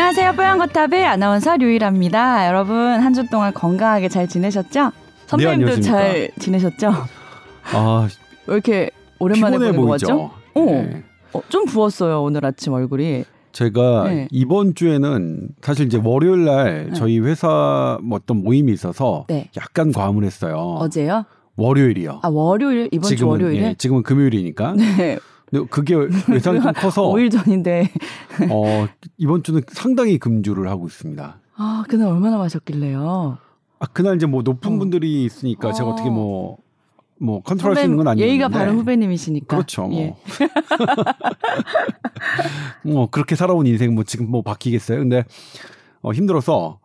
안녕하세요. 뽀얀거탑의 아나운서 류일합니다. 여러분 한 주 동안 건강하게 잘 지내셨죠? 선배님도 네, 잘 지내셨죠? 아, 왜 이렇게 오랜만에 보는 거 보이죠? 같죠? 어. 네. 어, 좀 부었어요 오늘 아침 얼굴이. 제가 네. 이번 주에는 사실 이제 월요일 날 네. 저희 회사 뭐 어떤 모임이 있어서 네. 약간 과음을 했어요. 어제요? 월요일이요. 아 월요일 이번 주 지금은 월요일에. 예, 지금은 금요일이니까. 네. 근데 그게 예상이 좀 커서 5일 전인데. 어, 이번 주는 상당히 금주를 하고 있습니다. 아 그날 얼마나 마셨길래요? 아, 그날 이제 뭐 높은 어. 분들이 있으니까 제가 어. 어떻게 뭐, 뭐 컨트롤 할 수 있는 건 아니에요. 예의가 바른 후배님이시니까. 그렇죠. 뭐. 예. 뭐 그렇게 살아온 인생 뭐 지금 뭐 바뀌겠어요. 근데 어 힘들어서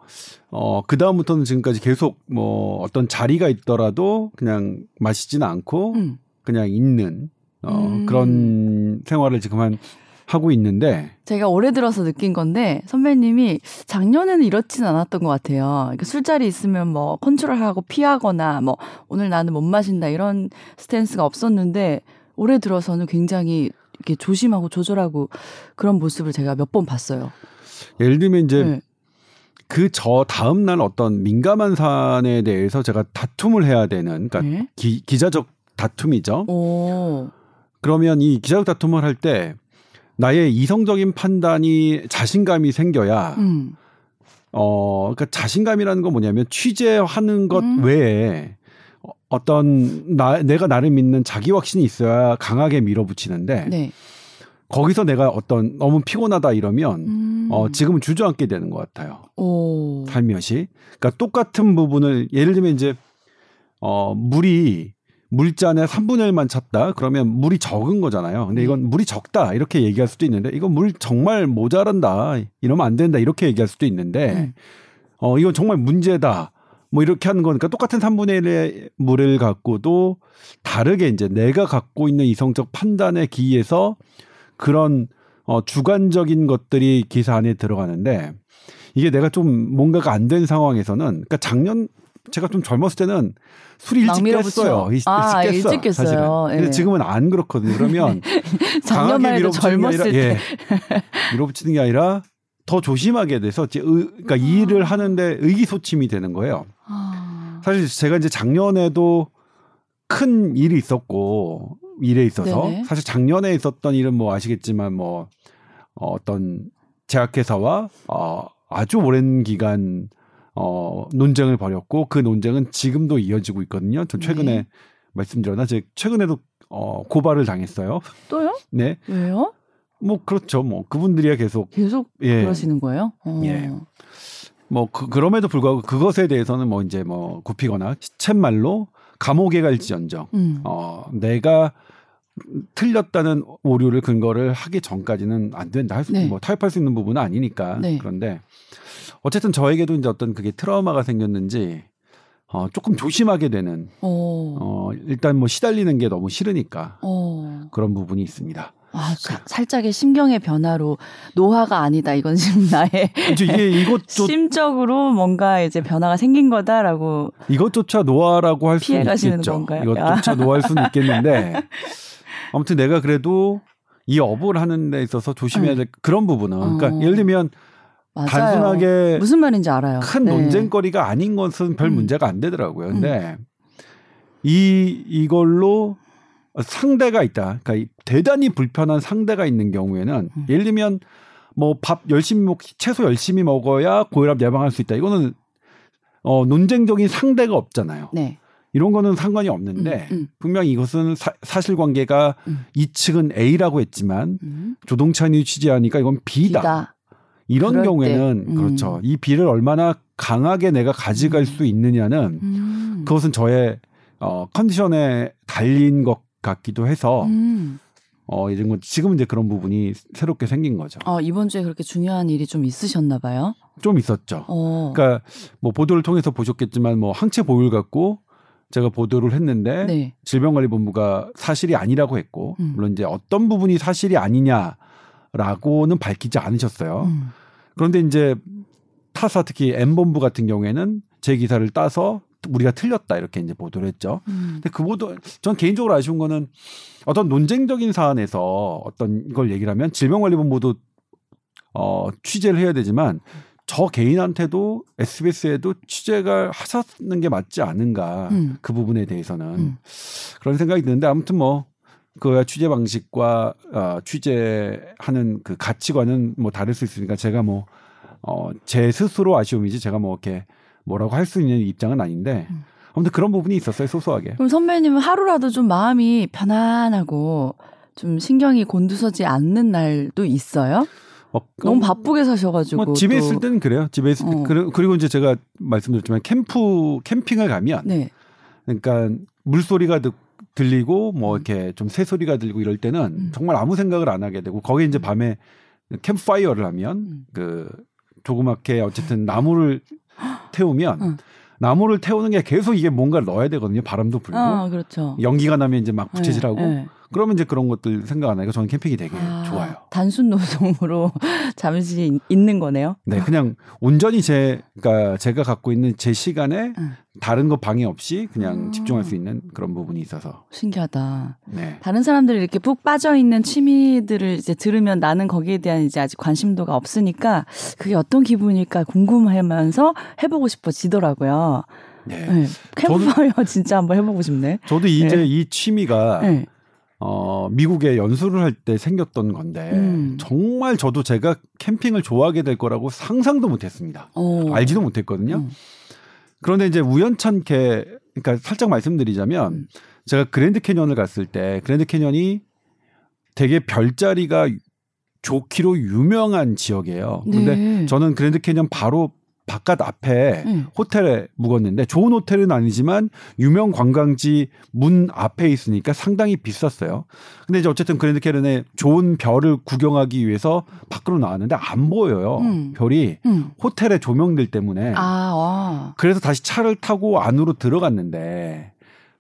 어 그 다음부터는 지금까지 계속 뭐 어떤 자리가 있더라도 그냥 마시지는 않고 음. 그냥 있는 어 음. 그런 생활을 지금 한 하고 있는데 제가 올해 들어서 느낀 건데 선배님이 작년에는 이렇진 않았던 것 같아요. 그러니까 술자리 있으면 뭐 컨트롤하고 피하거나 뭐 오늘 나는 못 마신다 이런 스탠스가 없었는데 올해 들어서는 굉장히 이렇게 조심하고 조절하고 그런 모습을 제가 몇 번 봤어요. 예를 들면 이제 네. 그저 다음 날 어떤 민감한 사안에 대해서 제가 다툼을 해야 되는 그러니까 네. 기, 기자적 다툼이죠. 오. 그러면 이 기자적 다툼을 할 때 나의 이성적인 판단이 자신감이 생겨야 음. 어 그러니까 자신감이라는 건 뭐냐면 취재하는 것 음. 외에 어- 어떤 나 내가 나를 믿는 자기 확신이 있어야 강하게 밀어붙이는데 네. 거기서 내가 어떤 너무 피곤하다 이러면 음. 어 지금은 주저앉게 되는 것 같아요. 오. 살며시. 그러니까 똑같은 부분을 예를 들면 이제 어 물이 물잔에 3분의 1만 찼다. 그러면 물이 적은 거잖아요. 근데 이건 물이 적다. 이렇게 얘기할 수도 있는데 이건 물 정말 모자란다. 이러면 안 된다. 이렇게 얘기할 수도 있는데 음. 어 이건 정말 문제다. 뭐 이렇게 하는 거니까 똑같은 3분의 1의 물을 갖고도 다르게 이제 내가 갖고 있는 이성적 판단에 기해서 그런 어 주관적인 것들이 기사 안에 들어가는데 이게 내가 좀 뭔가가 안 된 상황에서는 그러니까 작년 제가 좀 젊었을 때는 술이 일찍. 깼어요. 일- 일찍 아, 깼어. 일찍 깼어요. 사실은. 근데 예. 지금은 안 그렇거든요. 그러면 작년만 해도 밀어붙이는 게 아니라, 때. 예, 밀어붙이는 게 아니라 더 조심하게 돼서 이제 의, 그러니까 이 일을 하는데 의기소침이 되는 거예요. 아. 사실 제가 이제 작년에도 큰 일이 있었고 일에 있어서 네네. 사실 작년에 있었던 일은 뭐 아시겠지만 뭐 어, 어떤 제약회사와 어, 아주 오랜 기간 어, 논쟁을 벌였고 그 논쟁은 지금도 이어지고 있거든요. 저 최근에 네. 말씀드렸나 제 최근에도 어, 고발을 당했어요. 또요? 네, 왜요? 뭐 그렇죠. 뭐 그분들이야 계속 계속 예. 그러시는 거예요? 어. 예. 뭐 그, 그럼에도 불구하고 그것에 대해서는 뭐 이제 뭐 굽히거나 시쳇말로 감옥에 갈지언정 음. 어 내가 틀렸다는 오류를 근거를 하기 전까지는 안 된다. 할 수, 네. 뭐 타협할 수 있는 부분은 아니니까. 네. 그런데 어쨌든 저에게도 이제 어떤 그게 트라우마가 생겼는지 어 조금 조심하게 되는 어. 어 일단 뭐 시달리는 게 너무 싫으니까 어. 그런 부분이 있습니다. 아, 사- 살짝의 심경의 변화로 노화가 아니다. 이건 지금 나의 이것조 심적으로 뭔가 이제 변화가 생긴 거다라고. 이것조차 노화라고 할 수는 있겠죠. 건가요? 이것조차 노화할 수는 있겠는데 아무튼 내가 그래도 이 업을 하는 데 있어서 조심해야 될 그런 부분은 그러니까 어. 예를 들면 맞아요. 단순하게 무슨 말인지 알아요. 큰 네. 논쟁거리가 아닌 것은 별 음. 문제가 안 되더라고요. 근데 이 이걸로 상대가 있다. 그러니까 이 대단히 불편한 상대가 있는 경우에는 음. 예를 들면 뭐 밥 열심히 먹 채소 열심히 먹어야 고혈압 예방할 수 있다. 이거는 어 논쟁적인 상대가 없잖아요. 네. 이런 거는 상관이 없는데 음, 음. 분명히 이것은 사, 실관계가 음. 이 측은 A라고 했지만 음. 조동찬이 취재하니까 이건 B다. 비다. 이런 경우에는 때, 음. 그렇죠. 이 B를 얼마나 강하게 내가 가져갈 음. 수 있느냐는 음. 그것은 저의 어 컨디션에 달린 것 같기도 해서 음. 어 이런 거 지금은 이제 그런 부분이 새롭게 생긴 거죠. 어, 이번 주에 그렇게 중요한 일이 좀 있으셨나 봐요. 좀 있었죠. 어. 그러니까 뭐 보도를 통해서 보셨겠지만 뭐 항체 보혈 갖고 제가 보도를 했는데 네. 질병관리본부가 사실이 아니라고 했고 음. 물론 이제 어떤 부분이 사실이 아니냐라고는 밝히지 않으셨어요. 음. 그런데 이제 타사 특히 M 본부 같은 경우에는 제 기사를 따서 우리가 틀렸다 이렇게 이제 보도를 했죠. 음. 근데 그 보도 전 개인적으로 아쉬운 거는 어떤 논쟁적인 사안에서 어떤 이걸 얘기를 하면 질병관리본부도 어, 취재를 해야 되지만 저 개인한테도 SBS에도 취재가 하셨는 게 맞지 않은가 음. 그 부분에 대해서는 음. 그런 생각이 드는데 아무튼 뭐 그 취재 방식과 어, 취재하는 그 가치관은 뭐 다를 수 있으니까 제가 뭐 어, 제 스스로 아쉬움이지 제가 뭐 이렇게 뭐라고 할 수 있는 입장은 아닌데 음. 아무튼 그런 부분이 있었어요 소소하게. 그럼 선배님은 하루라도 좀 마음이 편안하고 좀 신경이 곤두서지 않는 날도 있어요? 어, 너무 바쁘게 사셔가지고 뭐 집에 또- 있을 때는 그래요. 집에 있을 때 어. 그리- 그리고 이제 제가 말씀드렸지만 캠프 캠핑을 가면 네. 그러니까 물소리가 듣, 들리고 뭐 이렇게 좀 새 소리가 들리고 이럴 때는 음. 정말 아무 생각을 안 하게 되고 거기 이제 음. 밤에 캠프파이어를 하면 음. 그 조그맣게 어쨌든 나무를 태우면 음. 나무를 태우는 게 계속 이게 뭔가를 넣어야 되거든요. 바람도 불고 아 그렇죠. 연기가 나면 이제 막 부채질하고 네, 네. 그러면 이제 그런 것들 생각 안 하니까 저는 캠핑이 되게 아, 좋아요. 단순 노동으로 잠시 있- 있는 거네요. 네, 그냥 온전히 제, 그러니까 제가 갖고 있는 제 시간에 음. 다른 거 방해 없이 그냥 음. 집중할 수 있는 그런 부분이 있어서. 신기하다. 네. 다른 사람들이 이렇게 푹 빠져 있는 취미들을 이제 들으면 나는 거기에 대한 이제 아직 관심도가 없으니까 그게 어떤 기분일까 궁금하면서 해보고 싶어지더라고요. 네. 네. 캠프파이어 진짜 한번 해보고 싶네. 저도 이제 네. 이 취미가 네. 어, 미국에 연수를 할 때 생겼던 건데 음. 정말 저도 제가 캠핑을 좋아하게 될 거라고 상상도 못 했습니다. 오. 알지도 못했거든요. 음. 그런데 이제 우연찮게 그러니까 살짝 말씀드리자면 음. 제가 그랜드 캐년을 갔을 때 그랜드 캐년이 되게 별자리가 좋기로 유명한 지역이에요. 근데 네. 저는 그랜드 캐년 바로 바깥 앞에 네. 호텔에 묵었는데 좋은 호텔은 아니지만 유명 관광지 문 앞에 있으니까 상당히 비쌌어요. 근데 이제 어쨌든 그랜드 캐년에 좋은 별을 구경하기 위해서 밖으로 나왔는데 안 보여요. 음. 별이 음. 호텔의 조명들 때문에. 아, 와. 그래서 다시 차를 타고 안으로 들어갔는데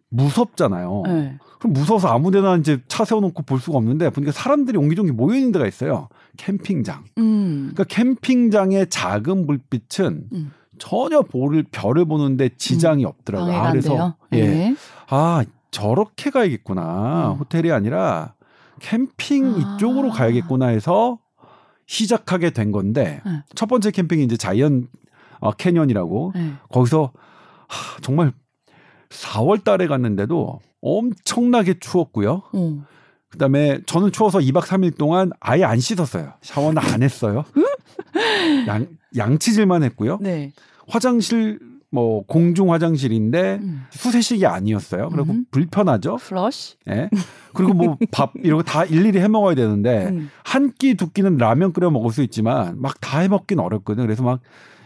무섭잖아요. 네. 그럼 무서워서 아무데나 이제 차 세워놓고 볼 수가 없는데 보니까 사람들이 옹기종기 모여 있는 데가 있어요. 캠핑장. 음. 그러니까 캠핑장의 작은 불빛은 음. 전혀 볼을 별을 보는데 지장이 없더라고요. 방해가 아, 안 그래서. 예, 네. 아 저렇게 가야겠구나. 음. 호텔이 아니라 캠핑 아. 이쪽으로 가야겠구나 해서 시작하게 된 건데 네. 첫 번째 캠핑이 이제 자이언 어, 캐년이라고 네. 거기서 하, 정말 4월 달에 갔는데도 엄청나게 추웠고요. 어. 그다음에 저는 추워서 2박 3일 동안 아예 안 씻었어요. 샤워는 안 했어요. 양, 양치질만 했고요. 네. 화장실 뭐 공중 화장실인데 음. 수세식이 아니었어요. 그리고 음. 불편하죠. 플러시. 예. 그리고 뭐 밥 이런 거 다 일일이 해 먹어야 되는데 음. 한끼 두 끼는 라면 끓여 먹을 수 있지만 막 다 해 먹긴 어렵거든요. 그래서 막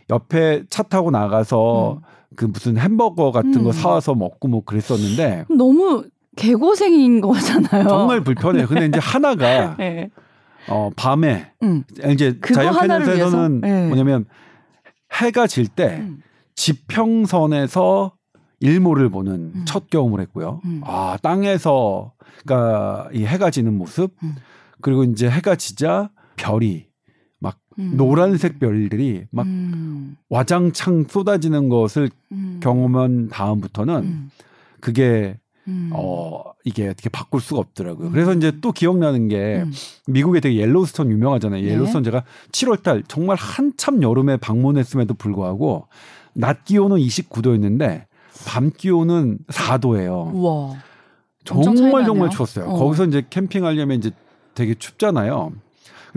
옆에 차 타고 나가서 음. 그 무슨 햄버거 같은 음. 거 사와서 먹고 뭐 그랬었는데 너무 개고생인 거잖아요. 정말 불편해요. 근데 이제 하나가 네. 어 밤에 음. 이제 위해서? 네. 뭐냐면 해가 질때 음. 지평선에서 일몰을 보는 음. 첫 경험을 했고요. 음. 아 땅에서 그러니까 이 해가 지는 모습 음. 그리고 이제 해가 지자 별이 음. 노란색 별들이 막 음. 와장창 쏟아지는 것을 음. 경험한 다음부터는 음. 그게 음. 어 이게 어떻게 바꿀 수가 없더라고요. 음. 그래서 이제 또 기억나는 게 음. 미국에 되게 옐로우스톤 유명하잖아요. 네. 옐로우스톤 제가 7월달 정말 한참 여름에 방문했음에도 불구하고 낮 기온은 29도였는데 밤 기온은 4도예요. 우와. 정말. 정말 추웠어요. 어. 거기서 이제 캠핑하려면 이제 되게 춥잖아요.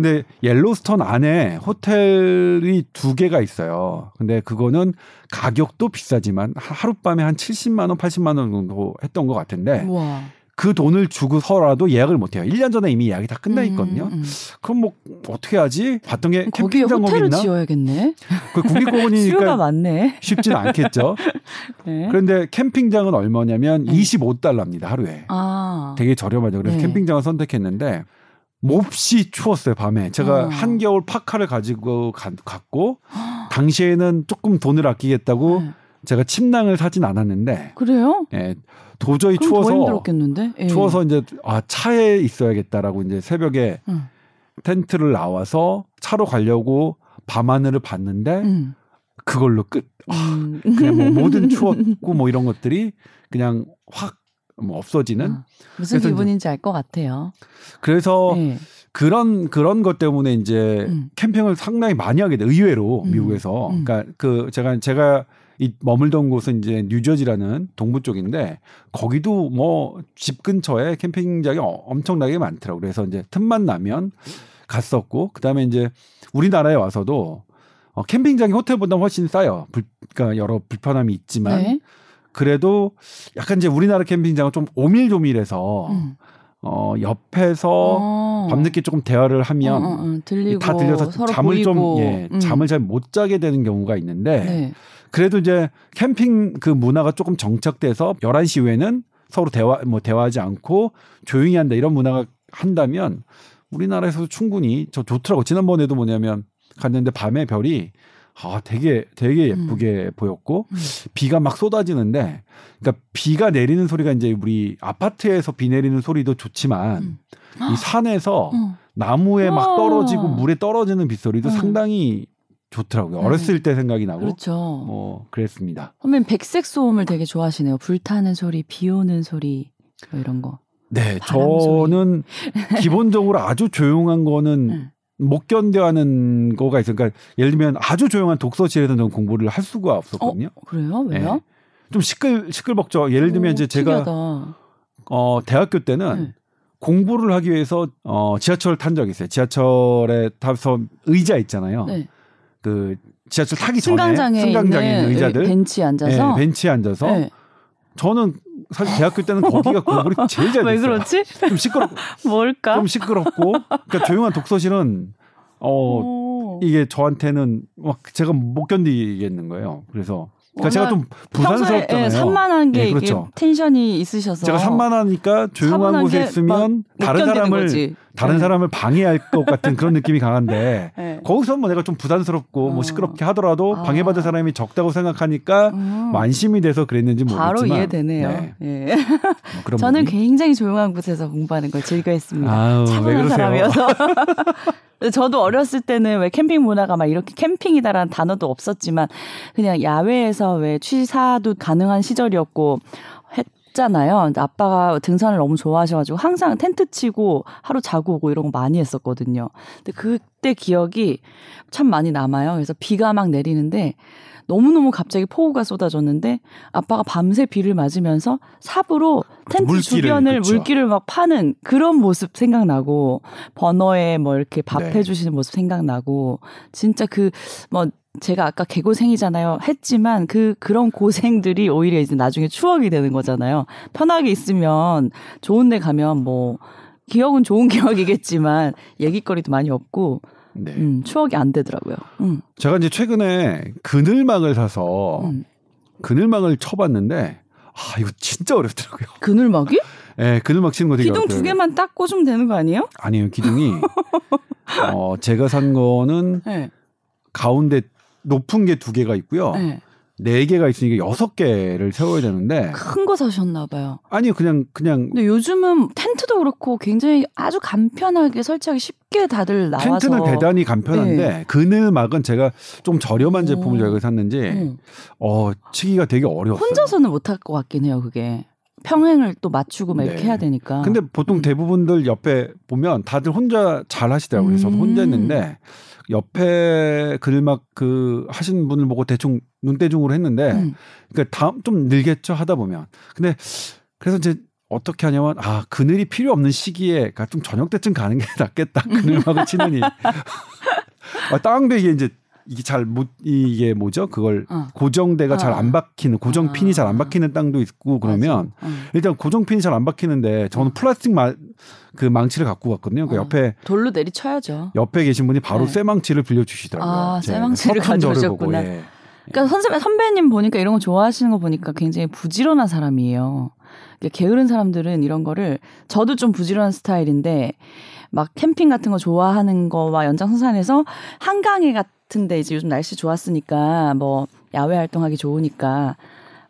근데 옐로우스톤 안에 호텔이 두 개가 있어요. 근데 그거는 가격도 비싸지만 하- 하룻밤에 한 70만 원, 80만 원 정도 했던 것 같은데 우와. 그 돈을 주고서라도 예약을 못 해요. 1년 전에 이미 예약이 다 끝나 있거든요. 음, 음. 그럼 뭐 어떻게 하지? 봤던 게 거기에 호텔을 있나? 지어야겠네. 그 국립공원이니까 많네. 쉽진 않겠죠. 네. 그런데 캠핑장은 얼마냐면 음. 25달러입니다 하루에. 아. 되게 저렴하죠. 그래서 네. 캠핑장을 선택했는데 몹시 추웠어요 밤에. 제가 어. 한겨울 파카를 가지고 가- 갔고 당시에는 조금 돈을 아끼겠다고 네. 제가 침낭을 사진 않았는데 그래요? 예, 도저히 추워서. 예. 추워서 이제 아 차에 있어야겠다라고 이제 새벽에 음. 텐트를 나와서 차로 가려고 밤하늘을 봤는데 음. 그걸로 끝. 아, 음. 그냥 뭐 모든 추웠고 뭐 이런 것들이 그냥 확뭐 없어지는 어, 무슨 기분인지 알 것 같아요. 그래서 네. 그런 그런 것 때문에 이제 음. 캠핑을 상당히 많이 하게 돼 의외로 음. 미국에서 음. 그러니까 그 제가 제가 이 머물던 곳은 이제 뉴저지라는 동부 쪽인데 거기도 뭐 집 근처에 캠핑장이 어- 엄청나게 많더라고 그래서 이제 틈만 나면 갔었고 그다음에 이제 우리나라에 와서도 어, 캠핑장이 호텔보다 훨씬 싸요. 불, 그러니까 여러 불편함이 있지만 네. 그래도 약간 이제 우리나라 캠핑장은 좀 오밀조밀해서 음. 어 옆에서 어. 밤늦게 조금 대화를 하면 어, 어, 어. 들리고 다 들려서 잠을 보이고. 좀 예, 음. 잠을 잘 못 자게 되는 경우가 있는데 네. 그래도 이제 캠핑 그 문화가 조금 정착돼서 11시 이후에는 서로 대화 뭐 대화하지 않고 조용히 한다 이런 문화가 한다면 우리나라에서도 충분히 저 좋더라고. 지난번에도 뭐냐면 갔는데 밤에 별이 아 되게 되게 예쁘게 보였고 음. 비가 막 쏟아지는데 그러니까 비가 내리는 소리가 이제 우리 아파트에서 비 내리는 소리도 좋지만 음. 이 산에서 어. 나무에 막 와. 떨어지고 물에 떨어지는 빗소리도 음. 상당히 좋더라고요. 네. 어렸을 때 생각이 나고 그렇죠. 뭐 그랬습니다. 선배님 백색 소음을 되게 좋아하시네요. 불타는 소리, 비 오는 소리 뭐 이런 거. 네, 저는 기본적으로 아주 조용한 거는 네. 못 견뎌하는 거가 있어요. 그러니까 예를 들면 아주 조용한 독서실에서 저는 공부를 할 수가 없었거든요. 그래요? 왜요? 네. 좀 시끌 시끌벅적. 예를 들면 오, 이제 제가. 어 대학교 때는 네. 공부를 하기 위해서 어 지하철 탄 적이 있어요. 지하철에 타서 의자 있잖아요. 네. 그 지하철 타기 승강장에, 전에 승강장에 있는, 있는 의자들 벤치에 앉아서. 네, 벤치에 앉아서 네. 저는 사실 대학교 때는 거기가 공부를 제일 잘 왜. 그렇지? 좀 시끄럽 뭘까? 좀 시끄럽고 그러니까 조용한 독서실은 어 오. 이게 저한테는 막 제가 못 견디겠는 거예요. 그래서 그러니까 제가 좀 부산스럽잖아요. 예, 산만한 게 예, 그렇죠. 텐션이 있으셔서 제가 산만하니까 조용한 곳에 게 있으면 못 다른 사람을 거지. 다른 네. 사람을 방해할 것 같은 그런 느낌이 강한데 네. 거기서 뭐 내가 좀 부담스럽고 어. 뭐 시끄럽게 하더라도 아. 방해받을 사람이 적다고 생각하니까 음. 뭐 안심이 돼서 그랬는지 모르겠지만 바로 이해되네요. 네, 예. 뭐 저는 부분이. 굉장히 조용한 곳에서 공부하는 걸 즐겨했습니다. 아유, 왜 차분한? 사람이어서. 저도 어렸을 때는 왜 캠핑 문화가 막 이렇게 캠핑이다라는 단어도 없었지만 그냥 야외에서 왜 취사도 가능한 시절이었고 했잖아요. 아빠가 등산을 너무 좋아하셔가지고 항상 텐트 치고 하루 자고 오고 이런 거 많이 했었거든요. 근데 그때 기억이 참 많이 남아요. 그래서 비가 막 내리는데 너무너무 갑자기 폭우가 쏟아졌는데 아빠가 밤새 비를 맞으면서 삽으로 텐트 물기를, 주변을 그쵸. 물기를 막 파는 그런 모습 생각나고 버너에 뭐 이렇게 밥 네. 해주시는 모습 생각나고 진짜 그 뭐 제가 아까 개고생이잖아요 했지만 그 그런 고생들이 오히려 이제 나중에 추억이 되는 거잖아요 편하게 있으면 좋은 데 가면 뭐 기억은 좋은 기억이겠지만 얘기거리도 많이 없고 네. 음, 추억이 안 되더라고요. 음, 제가 이제 최근에 그늘막을 사서 음. 그늘막을 쳐봤는데 아 이거 진짜 어렵더라고요. 그늘막이? 예, 그늘막 치는 거 되게 기둥 두 어렵더라고요. 개만 딱 꽂으면 되는 거 아니에요? 아니에요, 기둥이 어 제가 산 거는 네. 가운데 높은 게 두 개가 있고요. 네. 네 개가 있으니까 여섯 개를 세워야 되는데 큰 거 사셨나 봐요. 아니요, 그냥 그냥 근데 요즘은 텐트도 그렇고 굉장히 아주 간편하게 설치하기 쉽게 다들 나와서 텐트는 대단히 간편한데 그늘막은 제가 좀 저렴한 오. 제품을 저희가 샀는지 음. 어 치기가 되게 어려웠어요. 혼자서는 못할 것 같긴 해요. 그게 평행을 또 맞추고 막 이렇게 네. 해야 되니까. 근데 보통 음. 대부분들 옆에 보면 다들 혼자 잘 하시더라고요. 저도 음. 혼자 했는데 옆에 그늘막 그 하신 분을 보고 대충 눈대중으로 했는데 음. 그러니까 다음 좀 늘겠죠 하다 보면. 근데 그래서 이제 어떻게 하냐면 아 그늘이 필요 없는 시기에 그러니까 좀 저녁 때쯤 가는 게 낫겠다 그늘막을 치느니 아, 땅도 이게 이제 이게 잘 못 이게 뭐죠 그걸 어. 고정대가 어. 잘안 박히는 고정 아. 핀이 잘 안 박히는 땅도 있고 그러면. 음. 일단 고정 핀이 잘 안 박히는데 저는 플라스틱 마, 그 망치를 갖고 갔거든요. 그 어. 옆에 돌로 내리쳐야죠. 옆에 계신 분이 바로 네. 쇠망치를 빌려주시더라고요. 아, 제 쇠망치를 가져오셨구나. 예. 그러니까 선배 선배님 보니까 이런 거 좋아하시는 거 보니까 굉장히 부지런한 사람이에요. 게으른 사람들은 이런 거를 저도 좀 부지런한 스타일인데 막 캠핑 같은 거 좋아하는 거와 연장선상에서 한강에 같은 데 이제 요즘 날씨 좋았으니까 뭐 야외 활동하기 좋으니까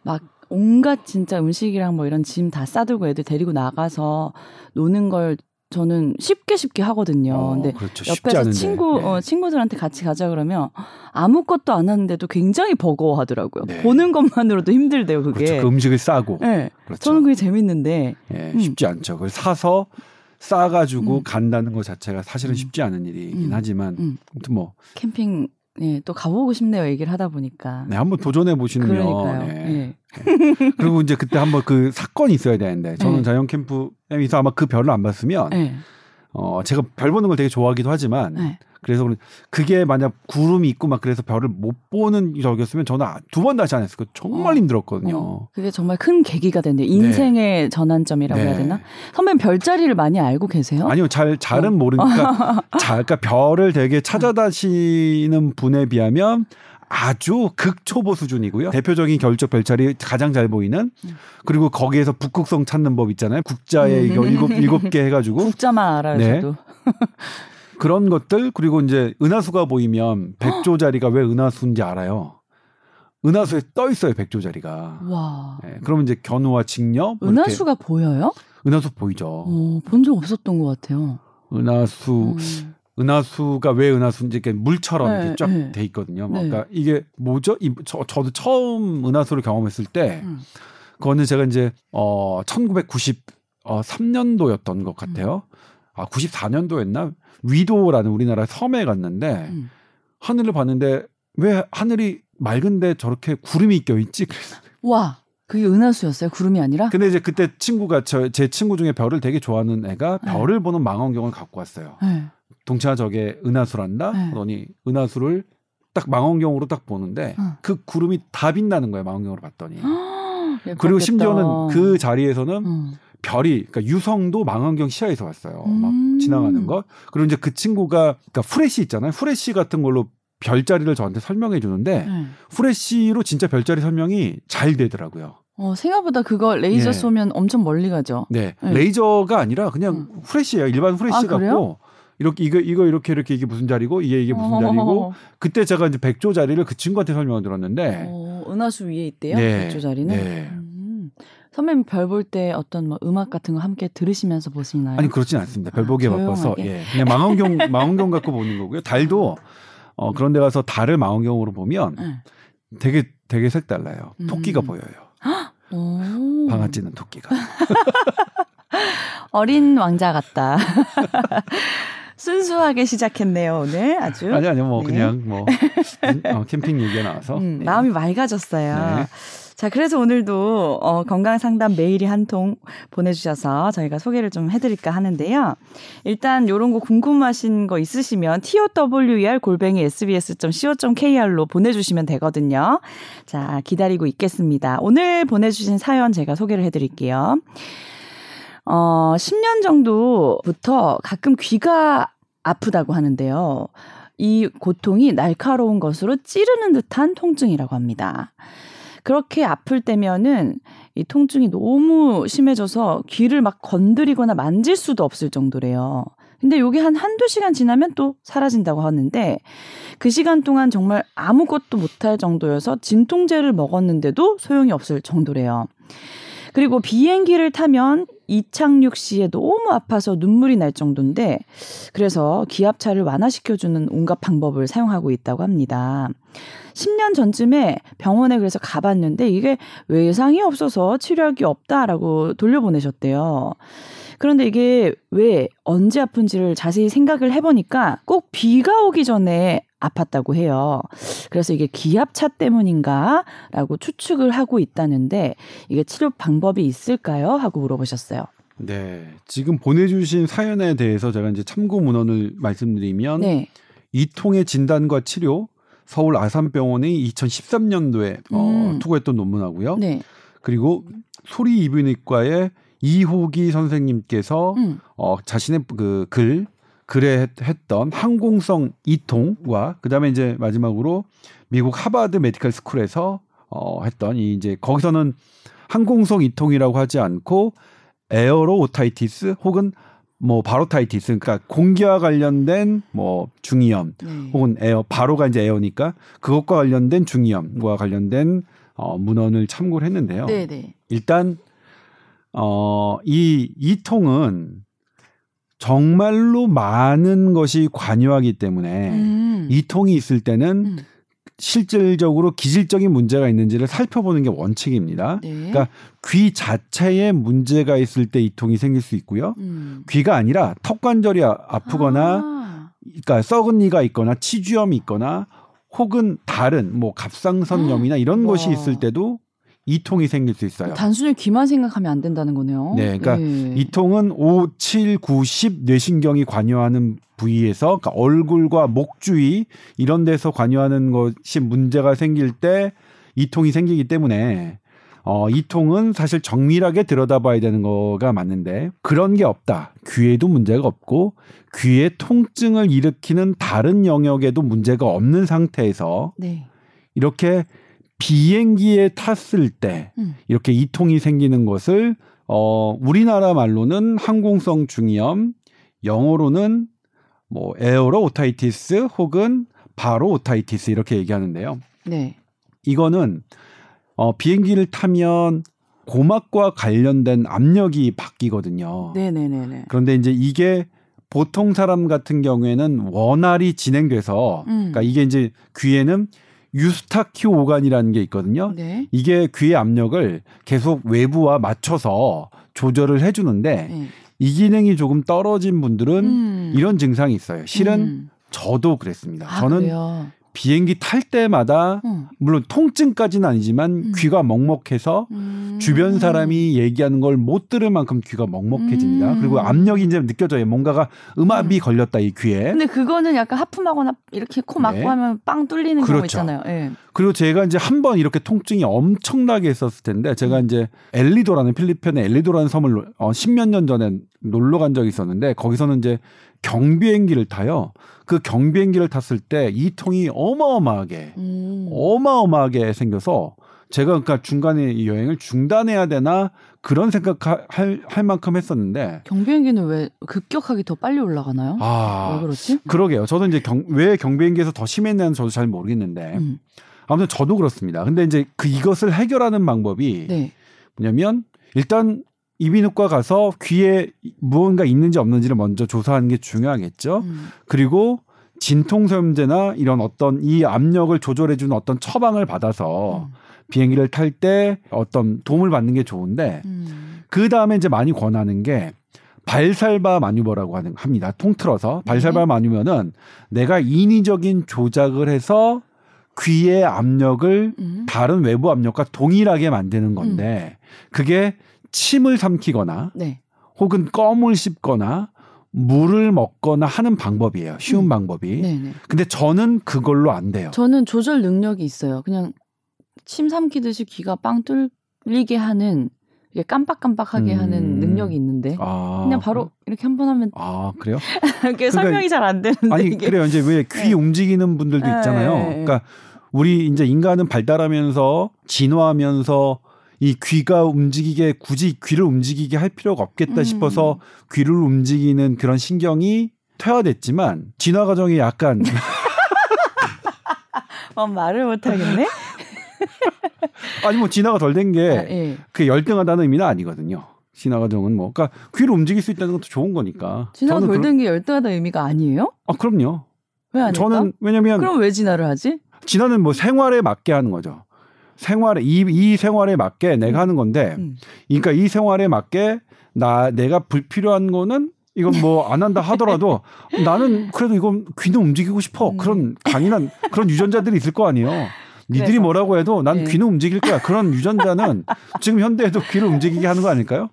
막 온갖 진짜 음식이랑 뭐 이런 짐 다 싸들고 애들 데리고 나가서 노는 걸 저는 쉽게 쉽게 하거든요. 어, 근데 그렇죠. 옆에서. 친구 네. 어, 친구들한테 같이 가자 그러면 아무것도 안 하는데도 굉장히 버거워하더라고요. 네. 보는 것만으로도 힘들대요 그게. 그렇죠. 그 음식을 싸고 네. 그렇죠. 저는 그게 재밌는데 예, 음. 쉽지 않죠. 그걸 사서 싸가지고 음. 간다는 것 자체가 사실은 음. 쉽지 않은 일이긴 음. 하지만 음. 아무튼 뭐 캠핑 네, 또 가보고 싶네요. 얘기를 하다 보니까. 네, 한번 도전해 보시면 그러니까요. 네. 네. 그리고 이제 그때 한번 그 사건이 있어야 되는데 저는 네. 자연 캠프에서 아마 그 별을 안 봤으면 네. 어 제가 별 보는 걸 되게 좋아하기도 하지만 네. 그래서 그게 만약 구름이 있고 막 그래서 별을 못 보는 적이었으면 저는 두 번 다시 안 했을 거예요. 정말 어. 힘들었거든요. 어, 그게 정말 큰 계기가 됐네요. 인생의 전환점이라고 해야 네. 되나? 선배님 별자리를 많이 알고 계세요? 아니요, 잘 잘은 어. 모르니까 자, 그러니까 별을 되게 찾아다시는 분에 비하면 아주 극초보 수준이고요. 대표적인 결적 별자리 가장 잘 보이는 음. 그리고 거기에서 북극성 찾는 법 있잖아요. 국자에 음. 이거 일곱 일곱 개 해가지고 국자만 알아요, 네. 저도. 그런 것들 그리고 이제 은하수가 보이면 백조 자리가 왜 은하수인지 알아요. 은하수에 떠 있어요 백조 자리가. 와. 예, 그러면 이제 견우와 직녀 뭐 이렇게 은하수가 보여요? 은하수 보이죠. 어, 본적 없었던 것 같아요. 은하수 음. 은하수가 왜 은하수인지 이렇게 물처럼 네, 이렇게 쫙 네. 돼 있거든요. 네. 그러니까 이게 뭐죠? 이, 저, 저도 처음 은하수를 경험했을 때 음. 그거는 제가 이제 어 1993년도였던 것 같아요. 음. 아 94년도였나? 위도라는 우리나라 섬에 갔는데 음. 하늘을 봤는데 왜 하늘이 맑은데 저렇게 구름이 껴 있지? 그래서 와, 그게 은하수였어요? 구름이 아니라? 근데 이제 그때 친구가 저 제 친구 중에 별을 되게 좋아하는 애가 네. 별을 보는 망원경을 갖고 왔어요. 네. 동치아 저게 은하수란다. 네. 그러더니 은하수를 딱 망원경으로 딱 보는데 어. 그 구름이 다 빛나는 거예요. 망원경으로 봤더니. 그리고 심지어는 그 자리에서는 음. 별이 그러니까 유성도 망원경 시야에서 왔어요. 음. 막 지나가는 거. 그리고 이제 그 친구가 그러니까 후레쉬 있잖아요. 후레쉬 같은 걸로 별자리를 저한테 설명해 주는데 네. 후레쉬로 진짜 별자리 설명이 잘 되더라고요. 어, 생각보다 그거 레이저 예. 쏘면 엄청 멀리 가죠. 네. 네. 레이저가 아니라 그냥 후레쉬예요. 일반 후레쉬 아, 그래요? 같고 이렇게 이거 이거 이렇게 이렇게 이게 무슨 자리고 이게 이게 무슨 자리고 어, 그때 제가 이제 백조 자리를 그 친구한테 설명을 들었는데 어, 은하수 위에 있대요. 네. 백조 자리는. 네. 음. 선배님 별 볼 때 어떤 뭐 음악 같은 거 함께 들으시면서 보시나요? 아니 그렇진 않습니다. 별 보기에 아, 바빠서. 예. 그냥 망원경 망원경 갖고 보는 거고요. 달도 어 그런 데 가서 달을 망원경으로 보면 네. 되게 되게 색달라요. 음. 토끼가 보여요. 오. 방아찌는 토끼가. 어린 왕자 같다. 순수하게 시작했네요 오늘 아주. 아니 아니요 뭐 네. 그냥 뭐 어, 캠핑 얘기가 나와서 음, 네. 마음이 맑아졌어요. 네. 자, 그래서 오늘도 어, 건강 상담 메일이 한 통 보내주셔서 저희가 소개를 좀 해드릴까 하는데요. 일단 요런 거 궁금하신 거 있으시면 tower 골뱅이 sbs.co.kr로 보내주시면 되거든요. 자, 기다리고 있겠습니다. 오늘 보내주신 사연 제가 소개를 해드릴게요. 어, 10년 정도부터 가끔 귀가 아프다고 하는데요. 이 고통이 날카로운 것으로 찌르는 듯한 통증이라고 합니다. 그렇게 아플 때면은 이 통증이 너무 심해져서 귀를 막 건드리거나 만질 수도 없을 정도래요. 근데 요게 한 한두 시간 지나면 또 사라진다고 하는데 그 시간 동안 정말 아무것도 못할 정도여서 진통제를 먹었는데도 소용이 없을 정도래요. 그리고 비행기를 타면 이착륙 시에 너무 아파서 눈물이 날 정도인데 그래서 기압차를 완화시켜주는 온갖 방법을 사용하고 있다고 합니다. 10년 전쯤에 병원에 그래서 가봤는데 이게 외상이 없어서 치료약이 없다라고 돌려보내셨대요. 그런데 이게 왜 언제 아픈지를 자세히 생각을 해보니까 꼭 비가 오기 전에 아팠다고 해요. 그래서 이게 기압차 때문인가라고 추측을 하고 있다는데 이게 치료 방법이 있을까요? 하고 물어보셨어요. 네. 지금 보내주신 사연에 대해서 제가 이제 참고 문헌을 말씀드리면 네. 이통의 진단과 치료 서울 아산병원이 2013년도에 어, 음. 투고했던 논문하고요. 네. 그리고 소리 이비인후과의 이호기 선생님께서 음. 어, 자신의 그 글 했- 했던 항공성 이통과 그다음에 이제 마지막으로 미국 하버드 메디컬 스쿨에서 어, 했던 이 이제 거기서는 항공성 이통이라고 하지 않고 aero-otitis 혹은 뭐 barotitis 그러니까 공기와 관련된 뭐 중이염 네. 혹은 aero baro가 이제 air니까 그것과 관련된 중이염과 관련된 어, 문헌을 참고를 했는데요. 네, 네. 일단 어, 이 이통은 정말로 많은 것이 관여하기 때문에 음. 이통이 있을 때는 음. 실질적으로 기질적인 문제가 있는지를 살펴보는 게 원칙입니다. 네. 그러니까 귀 자체에 문제가 있을 때 이통이 생길 수 있고요. 음. 귀가 아니라 턱관절이 아- 아프거나 아. 그러니까 썩은 이가 있거나 치주염이 있거나 혹은 다른 뭐 갑상선염이나 이런 와. 것이 있을 때도 이통이 생길 수 있어요. 단순히 귀만 생각하면 안 된다는 거네요. 네, 그러니까 예. 이통은 5, 7, 9, 10 뇌신경이 관여하는 부위에서 그러니까 얼굴과 목 주위 이런 데서 관여하는 것이 문제가 생길 때 이통이 생기기 때문에 어, 이통은 사실 정밀하게 들여다봐야 되는 거가 맞는데 그런 게 없다. 귀에도 문제가 없고 귀에 통증을 일으키는 다른 영역에도 문제가 없는 상태에서 네. 이렇게 비행기에 탔을 때 음. 이렇게 이통이 생기는 것을 어 우리나라 말로는 항공성 중이염, 영어로는 뭐 에어로 오타이티스 혹은 바로 오타이티스 이렇게 얘기하는데요. 네. 이거는 어 비행기를 타면 고막과 관련된 압력이 바뀌거든요. 네, 네, 네, 네. 그런데 이제 이게 보통 사람 같은 경우에는 원활히 진행돼서 음. 그러니까 이게 이제 귀에는 유스타키오 오간이라는 게 있거든요. 네. 이게 귀의 압력을 계속 외부와 맞춰서 조절을 해주는데 네. 이 기능이 조금 떨어진 분들은 음. 이런 증상이 있어요. 실은 음. 저도 그랬습니다. 아, 저는 그래요? 비행기 탈 때마다 음. 물론 통증까지는 아니지만 음. 귀가 먹먹해서 음. 주변 사람이 얘기하는 걸 못 들을 만큼 귀가 먹먹해집니다. 음. 그리고 압력이 이제 느껴져요. 뭔가가 음압이 걸렸다 이 귀에. 근데 그거는 약간 하품하거나 이렇게 코 막고 네. 하면 빵 뚫리는 경우 그렇죠. 있잖아요. 예. 그리고 제가 이제 한 번 이렇게 통증이 엄청나게 했었을 텐데 제가 음. 이제 엘리도라는 필리핀의 엘리도라는 섬을 놀- 어, 10몇 년 전에 놀러 간 적이 있었는데 거기서는 이제 경비행기를 타요. 그 경비행기를 탔을 때 이 통이 어마어마하게 음. 어마어마하게 생겨서 제가 그러니까 중간에 이 여행을 중단해야 되나 그런 생각할 할 만큼 했었는데 경비행기는 왜 급격하게 더 빨리 올라가나요? 왜아 그렇지? 그러게요. 저도 이제 경, 왜 경비행기에서 더 심했냐는 저도 잘 모르겠는데 음. 아무튼 저도 그렇습니다. 근데 이제 그 이것을 해결하는 방법이 네. 뭐냐면 일단 이비인후과 가서 귀에 무언가 있는지 없는지를 먼저 조사하는 게 중요하겠죠. 음. 그리고 진통소염제나 이런 어떤 이 압력을 조절해주는 어떤 처방을 받아서 음. 비행기를 탈 때 어떤 도움을 받는 게 좋은데 음. 그 다음에 이제 많이 권하는 게 발살바 마뉴버라고 하는 합니다. 통틀어서 발살바 네. 마뉴버는 내가 인위적인 조작을 해서 귀의 압력을 음. 다른 외부 압력과 동일하게 만드는 건데 그게 침을 삼키거나 네. 혹은 껌을 씹거나 물을 먹거나 하는 방법이에요. 쉬운 음. 방법이. 네, 네. 근데 저는 그걸로 안 돼요. 저는 조절 능력이 있어요. 그냥 침 삼키듯이 귀가 빵 뚫리게 하는 이게 깜빡깜빡하게 음. 하는 능력이 있는데 아, 그냥 바로 이렇게 한 번 하면 아 그래요? 이게 설명이 잘 안 되는데 아니 이게 그래요. 이제 왜귀 네. 움직이는 분들도 네, 있잖아요. 네, 네. 그러니까 우리 이제 인간은 발달하면서 진화하면서 이 귀가 움직이게 굳이 귀를 움직이게 할 필요가 없겠다 음. 싶어서 귀를 움직이는 그런 신경이 퇴화됐지만 진화 과정이 약간 어, 말을 못 하겠네. 아니 뭐 진화가 덜 된게 아, 예. 그 열등하다는 의미는 아니거든요. 진화 과정은 뭐 그러니까 귀를 움직일 수 있다는 것도 좋은 거니까. 진화가 저는 그런- 덜된 게 열등하다 의미가 아니에요? 아 그럼요. 왜 아닐까? 저는 왜냐면 그럼 왜 진화를 하지? 진화는 뭐 생활에 맞게 하는 거죠. 생활에 이, 이 생활에 맞게 내가 하는 건데 음. 그러니까 이 생활에 맞게 나 내가 불필요한 거는 이건 뭐 안 한다 하더라도 나는 그래도 이건 귀는 움직이고 싶어 음. 그런 강인한 그런 유전자들이 있을 거 아니에요. 니들이 그래서. 뭐라고 해도 난 네. 귀는 움직일 거야. 그런 유전자는 지금 현대에도 귀를 움직이게 하는 거 아닐까요?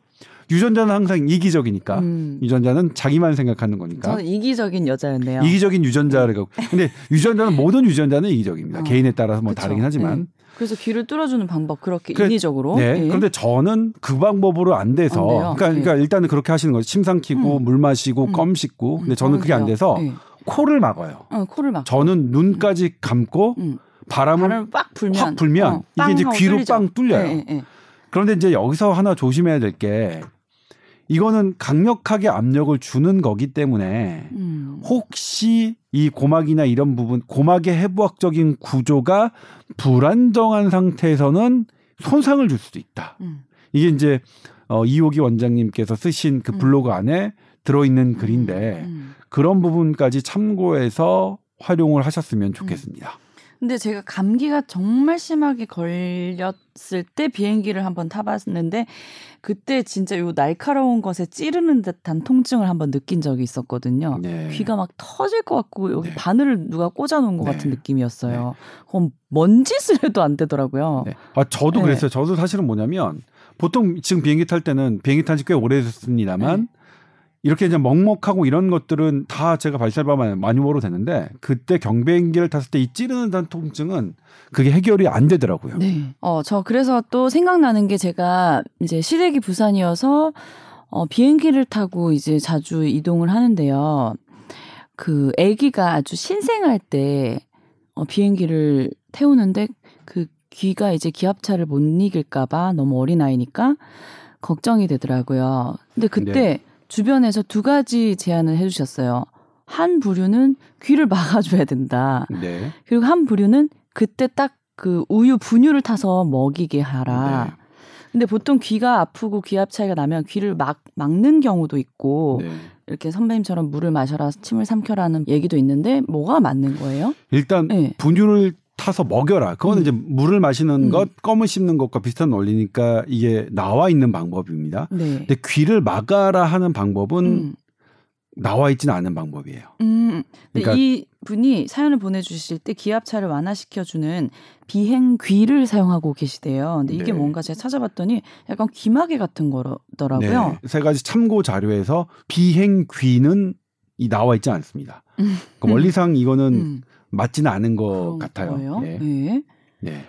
유전자는 항상 이기적이니까 음. 유전자는 자기만 생각하는 거니까 저는 이기적인 여자였네요. 이기적인 유전자를 갖고 근데 유전자는 모든 유전자는 이기적입니다. 어. 개인에 따라서 뭐 그쵸. 다르긴 하지만 그래서 귀를 뚫어주는 방법 그렇게 그래- 인위적으로. 네. 예. 그런데 저는 그 방법으로 안 돼서 안. 그러니까, 네. 그러니까 일단은 그렇게 하시는 거죠. 침 삼키고 음. 물 마시고 음. 껌 씹고. 근데 음, 저는 그게 안. 돼서 예. 코를 막아요. 어, 코를 막. 저는 눈까지 감고 음. 바람을 바람을 빡 불면, 확 불면 어, 이게 이제 귀로 뚫리죠. 빵 뚫려요. 예, 예, 예. 그런데 이제 여기서 하나 조심해야 될 게 이거는 강력하게 압력을 주는 거기 때문에 음. 혹시 이 고막이나 이런 부분 고막의 해부학적인 구조가 불안정한 상태에서는 손상을 줄 수도 있다. 음. 이게 이제 어, 이호기 원장님께서 쓰신 그 음. 블로그 안에 들어있는 글인데 음. 그런 부분까지 참고해서 활용을 하셨으면 좋겠습니다. 근데 제가 감기가 정말 심하게 걸렸을 때 비행기를 한번 타봤는데 그때 진짜 요 날카로운 것에 찌르는 듯한 통증을 한번 느낀 적이 있었거든요. 네. 귀가 막 터질 것 같고 여기 네. 바늘을 누가 꽂아놓은 것 네. 같은 느낌이었어요. 그럼 뭔 짓을 해도 안 되더라고요. 네. 아 저도 네. 그랬어요. 저도 사실은 뭐냐면 보통 지금 비행기 탈 때는 비행기 탄 지 꽤 오래됐습니다만 네. 이렇게 이제 먹먹하고 이런 것들은 다 제가 발살바만 많이 먹어도 되는데 그때 경비행기를 탔을 때 이 찌르는 단 통증은 그게 해결이 안 되더라고요. 네. 어, 저 그래서 또 생각나는 게 제가 이제 시댁이 부산이어서 어, 비행기를 타고 이제 자주 이동을 하는데요. 그 아기가 아주 신생할 때 어, 비행기를 태우는데 그 귀가 이제 기압차를 못 이길까봐 너무 어린 아이니까 걱정이 되더라고요. 근데 그때 네. 주변에서 두 가지 제안을 해주셨어요. 한 부류는 귀를 막아줘야 된다. 네. 그리고 한 부류는 그때 딱 그 우유 분유를 타서 먹이게 하라. 네. 근데 보통 귀가 아프고 기압 차이가 나면 귀를 막 막는 경우도 있고 네. 이렇게 선배님처럼 물을 마셔라 침을 삼켜라는 얘기도 있는데 뭐가 맞는 거예요? 일단 네. 분유를 타서 먹여라. 그거는 음. 이제 물을 마시는 음. 것, 껌을 씹는 것과 비슷한 원리니까 이게 나와 있는 방법입니다. 네. 근데 귀를 막아라 하는 방법은 음. 나와 있지는 않은 방법이에요. 음. 근데 그러니까- 이 분이 사연을 보내주실 때 기압차를 완화시켜주는 비행귀를 사용하고 계시대요. 근데 이게 네. 뭔가 제가 찾아봤더니 약간 귀마개 같은 거더라고요. 네. 세 가지 참고 자료에서 비행귀는 이 나와 있지 않습니다. 음. 그 원리상 이거는 음. 맞지는 않은 것 같아요. 거예요? 네. 네. 네.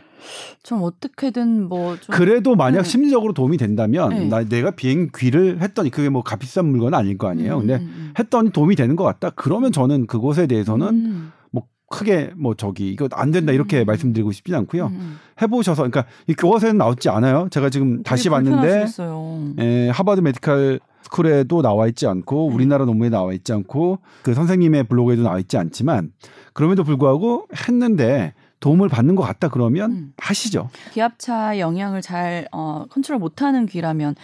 좀 어떻게든 뭐 좀 그래도 만약 네. 심리적으로 도움이 된다면 네. 나 내가 비행귀를 했더니 그게 뭐 값비싼 물건은 아닐 거 아니에요. 근데 음, 했더니 도움이 되는 것 같다. 그러면 저는 그것에 대해서는 음, 뭐 크게 뭐 저기 이거 안 된다 이렇게 음. 말씀드리고 싶진 않고요. 음, 음. 해보셔서 그러니까 이 교과서에는 나왔지 않아요. 제가 지금 다시 봤는데. 에, 하버드 메디칼 스쿨에도 나와 있지 않고 음. 우리나라 논문에 나와 있지 않고 그 선생님의 블로그에도 나와 있지 않지만 그럼에도 불구하고 했는데 도움을 받는 것 같다 그러면 음. 하시죠. 기압차 영향을 잘 어, 컨트롤 못하는 귀라면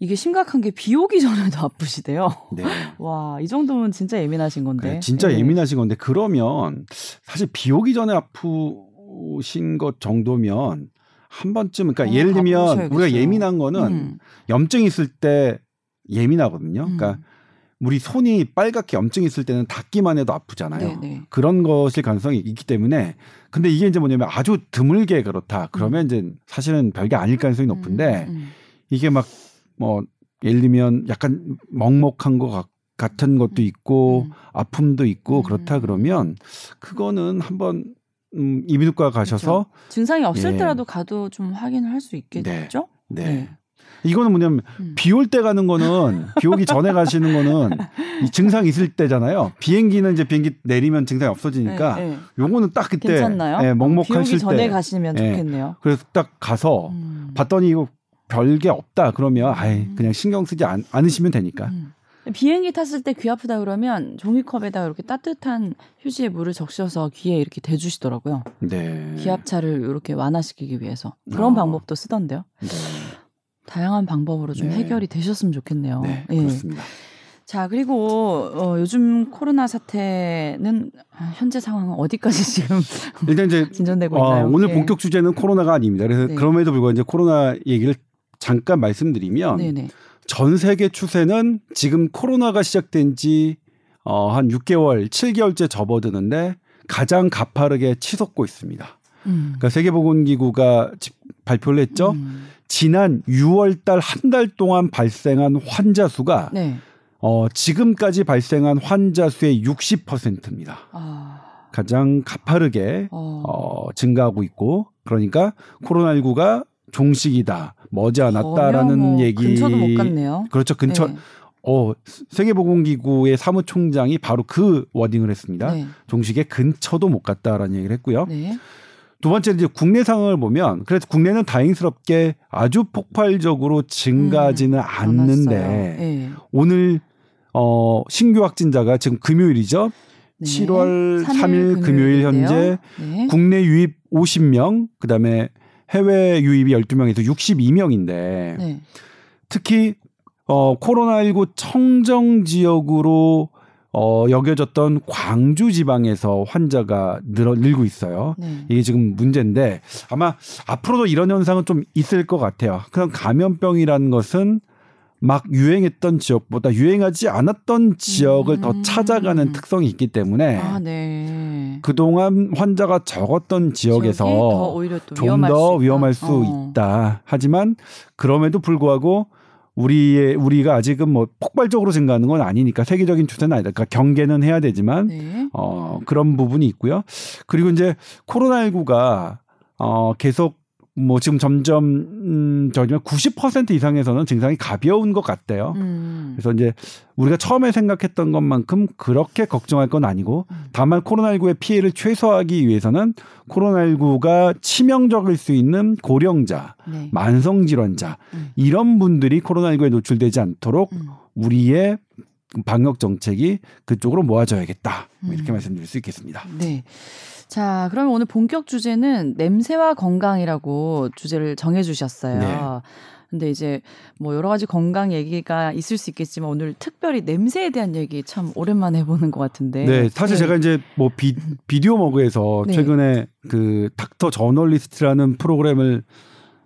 이게 심각한 게 비 오기 전에도 아프시대요. 네. 와, 이 정도면 진짜 예민하신 건데. 그래, 진짜 네. 예민하신 건데 그러면 사실 비 오기 전에 아프신 것 정도면 한 번쯤 그러니까 어, 예를 들면. 우리가 예민한 거는 음, 염증 있을 때 예민하거든요. 음. 그러니까 우리 손이 빨갛게 염증 있을 때는 닿기만 해도 아프잖아요. 네, 네. 그런 것일 가능성이 있기 때문에 근데 이게 이제 뭐냐면 아주 드물게 그렇다. 그러면 이제 사실은 별게 아닐 가능성이 높은데 음, 음, 이게 막 뭐 예를 들면 약간 먹먹한 것 같- 같은 것도 있고 음. 아픔도 있고 음. 그렇다 그러면 그거는 한번 음, 이비인후과 가셔서 증상이 없을 예. 때라도 가도 좀 확인을 할 수 있겠죠? 네. 이거는 뭐냐면 음. 비올 때 가는 거는 비 오기 전에 가시는 거는 이 증상 있을 때잖아요. 비행기는 이제 비행기 내리면 증상이 없어지니까 네, 네. 요거는 딱 그때 괜찮나요? 예, 비 먹먹하실 오기 때 전에 가시면 예. 좋겠네요. 그래서 딱 가서 음. 봤더니 이거 별게 없다 그러면 아예 음. 그냥 신경 쓰지 않, 않으시면 되니까. 음. 비행기 탔을 때 귀 아프다 그러면 종이컵에다 이렇게 따뜻한 휴지에 물을 적셔서 귀에 이렇게 대주시더라고요. 네. 기압차를 이렇게 완화시키기 위해서 그런 어. 방법도 쓰던데요. 네. 다양한 방법으로 좀 네. 해결이 되셨으면 좋겠네요. 네, 예. 그렇습니다. 자 그리고 어, 요즘 코로나 사태는 아, 현재 상황은 어디까지 지금 일단 이제 진전되고 어, 있나요? 오늘 예. 본격 주제는 코로나가 아닙니다. 그래서 네. 그럼에도 불구하고 이제 코로나 얘기를 잠깐 말씀드리면 네네. 전 세계 추세는 지금 코로나가 시작된 지 어, 한 6개월, 7개월째 접어드는데 가장 가파르게 치솟고 있습니다. 음. 그러니까 세계보건기구가 지- 발표를 했죠. 음. 지난 6월 달 한 달 동안 발생한 환자 수가 네. 어, 지금까지 발생한 환자 수의 60%입니다. 아. 가장 가파르게 어. 어, 증가하고 있고 그러니까 코로나19가 종식이다 머지않았다라는 뭐 얘기 근처도 못 갔네요. 그렇죠 근처 네. 어 세계보건기구의 사무총장이 바로 그 워딩을 했습니다 네. 종식의 근처도 못 갔다라는 얘기를 했고요 네. 두 번째 이제 국내 상황을 보면 그래서 국내는 다행스럽게 아주 폭발적으로 증가하지는 음, 않는데. 네. 오늘 어 신규 확진자가 지금 금요일이죠 네. 7월 3일, 삼일 금요일. 현재 네. 국내 유입 50명, 그다음에 해외 유입이 12명에서 62명인데 네. 특히 어, 코로나19 청정 지역으로 어, 여겨졌던 광주 지방에서 환자가 늘어 늘고 있어요. 네. 이게 지금 문제인데 아마 앞으로도 이런 현상은 좀 있을 것 같아요. 그런 감염병이라는 것은 막 유행했던 지역보다 유행하지 않았던 지역을 음. 더 찾아가는 특성이 있기 때문에 아, 네. 그동안 환자가 적었던 지역에서 지역이 더 오히려 또좀 위험할 더수 있다. 위험할 수 어. 있다. 하지만 그럼에도 불구하고 우리의 우리가 아직은 뭐 폭발적으로 증가하는 건 아니니까 세계적인 추세는 아니다. 그러니까 경계는 해야 되지만 네. 어 그런 부분이 있고요. 그리고 이제 코로나19가 어 계속 뭐 지금 점점 음 저지만 90% 이상에서는 증상이 가벼운 것 같대요. 음. 그래서 이제 우리가 처음에 생각했던 것만큼 그렇게 걱정할 건 아니고 음. 다만 코로나19의 피해를 최소화하기 위해서는 코로나19가 치명적일 수 있는 고령자, 네. 만성 질환자 음. 이런 분들이 코로나19에 노출되지 않도록 음. 우리의 방역 정책이 그쪽으로 모아져야겠다. 뭐 이렇게 음. 말씀드릴 수 있겠습니다. 네. 자, 그러면 오늘 본격 주제는 냄새와 건강이라고 주제를 정해 주셨어요. 네. 근데 이제 뭐 여러 가지 건강 얘기가 있을 수 있겠지만 오늘 특별히 냄새에 대한 얘기 참 오랜만에 해보는 것 같은데. 네, 사실 제가 이제 뭐 비, 비디오 머그에서 네. 최근에 그 닥터 저널리스트라는 프로그램을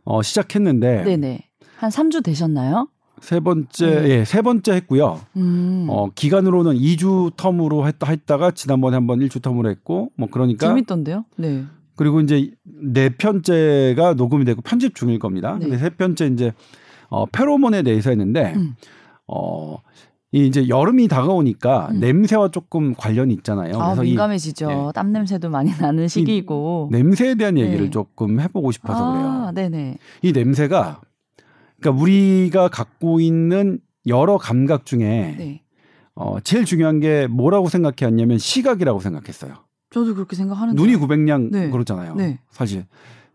어, 시작했는데 네네. 한 3주 되셨나요? 세 번째 네. 예, 세 번째 했고요. 음. 어, 기간으로는 2주 텀으로 했다 했다가 지난번에 한번 1주 텀으로 했고 뭐 그러니까 재밌던데요? 네. 그리고 이제 네 편째가 녹음이 되고 편집 중일 겁니다. 네. 근데 세 편째 이제 어 페로몬에 대해서 했는데 음. 어 이 이제 여름이 다가오니까 음. 냄새와 조금 관련이 있잖아요. 아, 그래서 이 민감해지죠. 예. 땀 냄새도 많이 나는 시기이고. 냄새에 대한 얘기를 네. 조금 해보고 싶어서 아, 그래요. 네네. 이 냄새가 그러니까 우리가 갖고 있는 여러 감각 중에 네. 어 제일 중요한 게 뭐라고 생각했냐면 시각이라고 생각했어요. 저도 그렇게 생각하는데. 눈이 900냥 네. 그렇잖아요. 네. 사실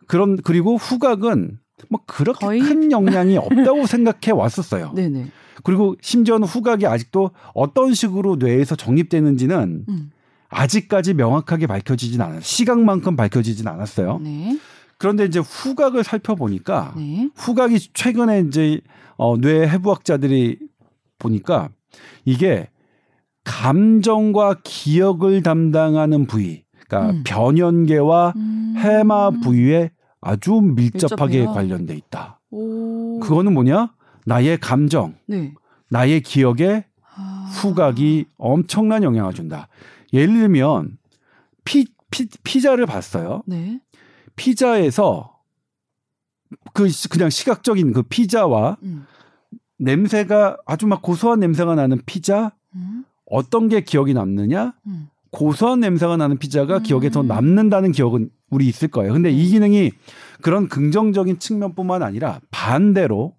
그런 그리고 후각은 뭐 그렇게 거의? 큰 영향이 없다고 생각해 왔었어요. 네네. 그리고 심지어는 후각이 아직도 어떤 식으로 뇌에서 정립되는지는 음. 아직까지 명확하게 밝혀지진 않아요. 시각만큼 밝혀지진 않았어요. 네. 그런데 이제 후각을 살펴보니까 네. 후각이 최근에 이제 어, 뇌 해부학자들이 보니까 이게 감정과 기억을 담당하는 부위, 그러니까 음. 변연계와 음. 해마 부위에 아주 밀접하게 밀접해요? 관련돼 있다. 오. 그거는 뭐냐? 나의 감정, 네. 나의 기억에 아. 후각이 엄청난 영향을 준다. 예를 들면 피, 피 피자를 봤어요. 네. 피자에서 그 시- 그냥 시각적인 그 피자와 음. 냄새가 아주 막 고소한 냄새가 나는 피자 음. 어떤 게 기억이 남느냐? 음. 고소한 냄새가 나는 피자가 음. 기억에 더 남는다는 기억은 우리 있을 거예요. 근데 이 기능이 그런 긍정적인 측면뿐만 아니라 반대로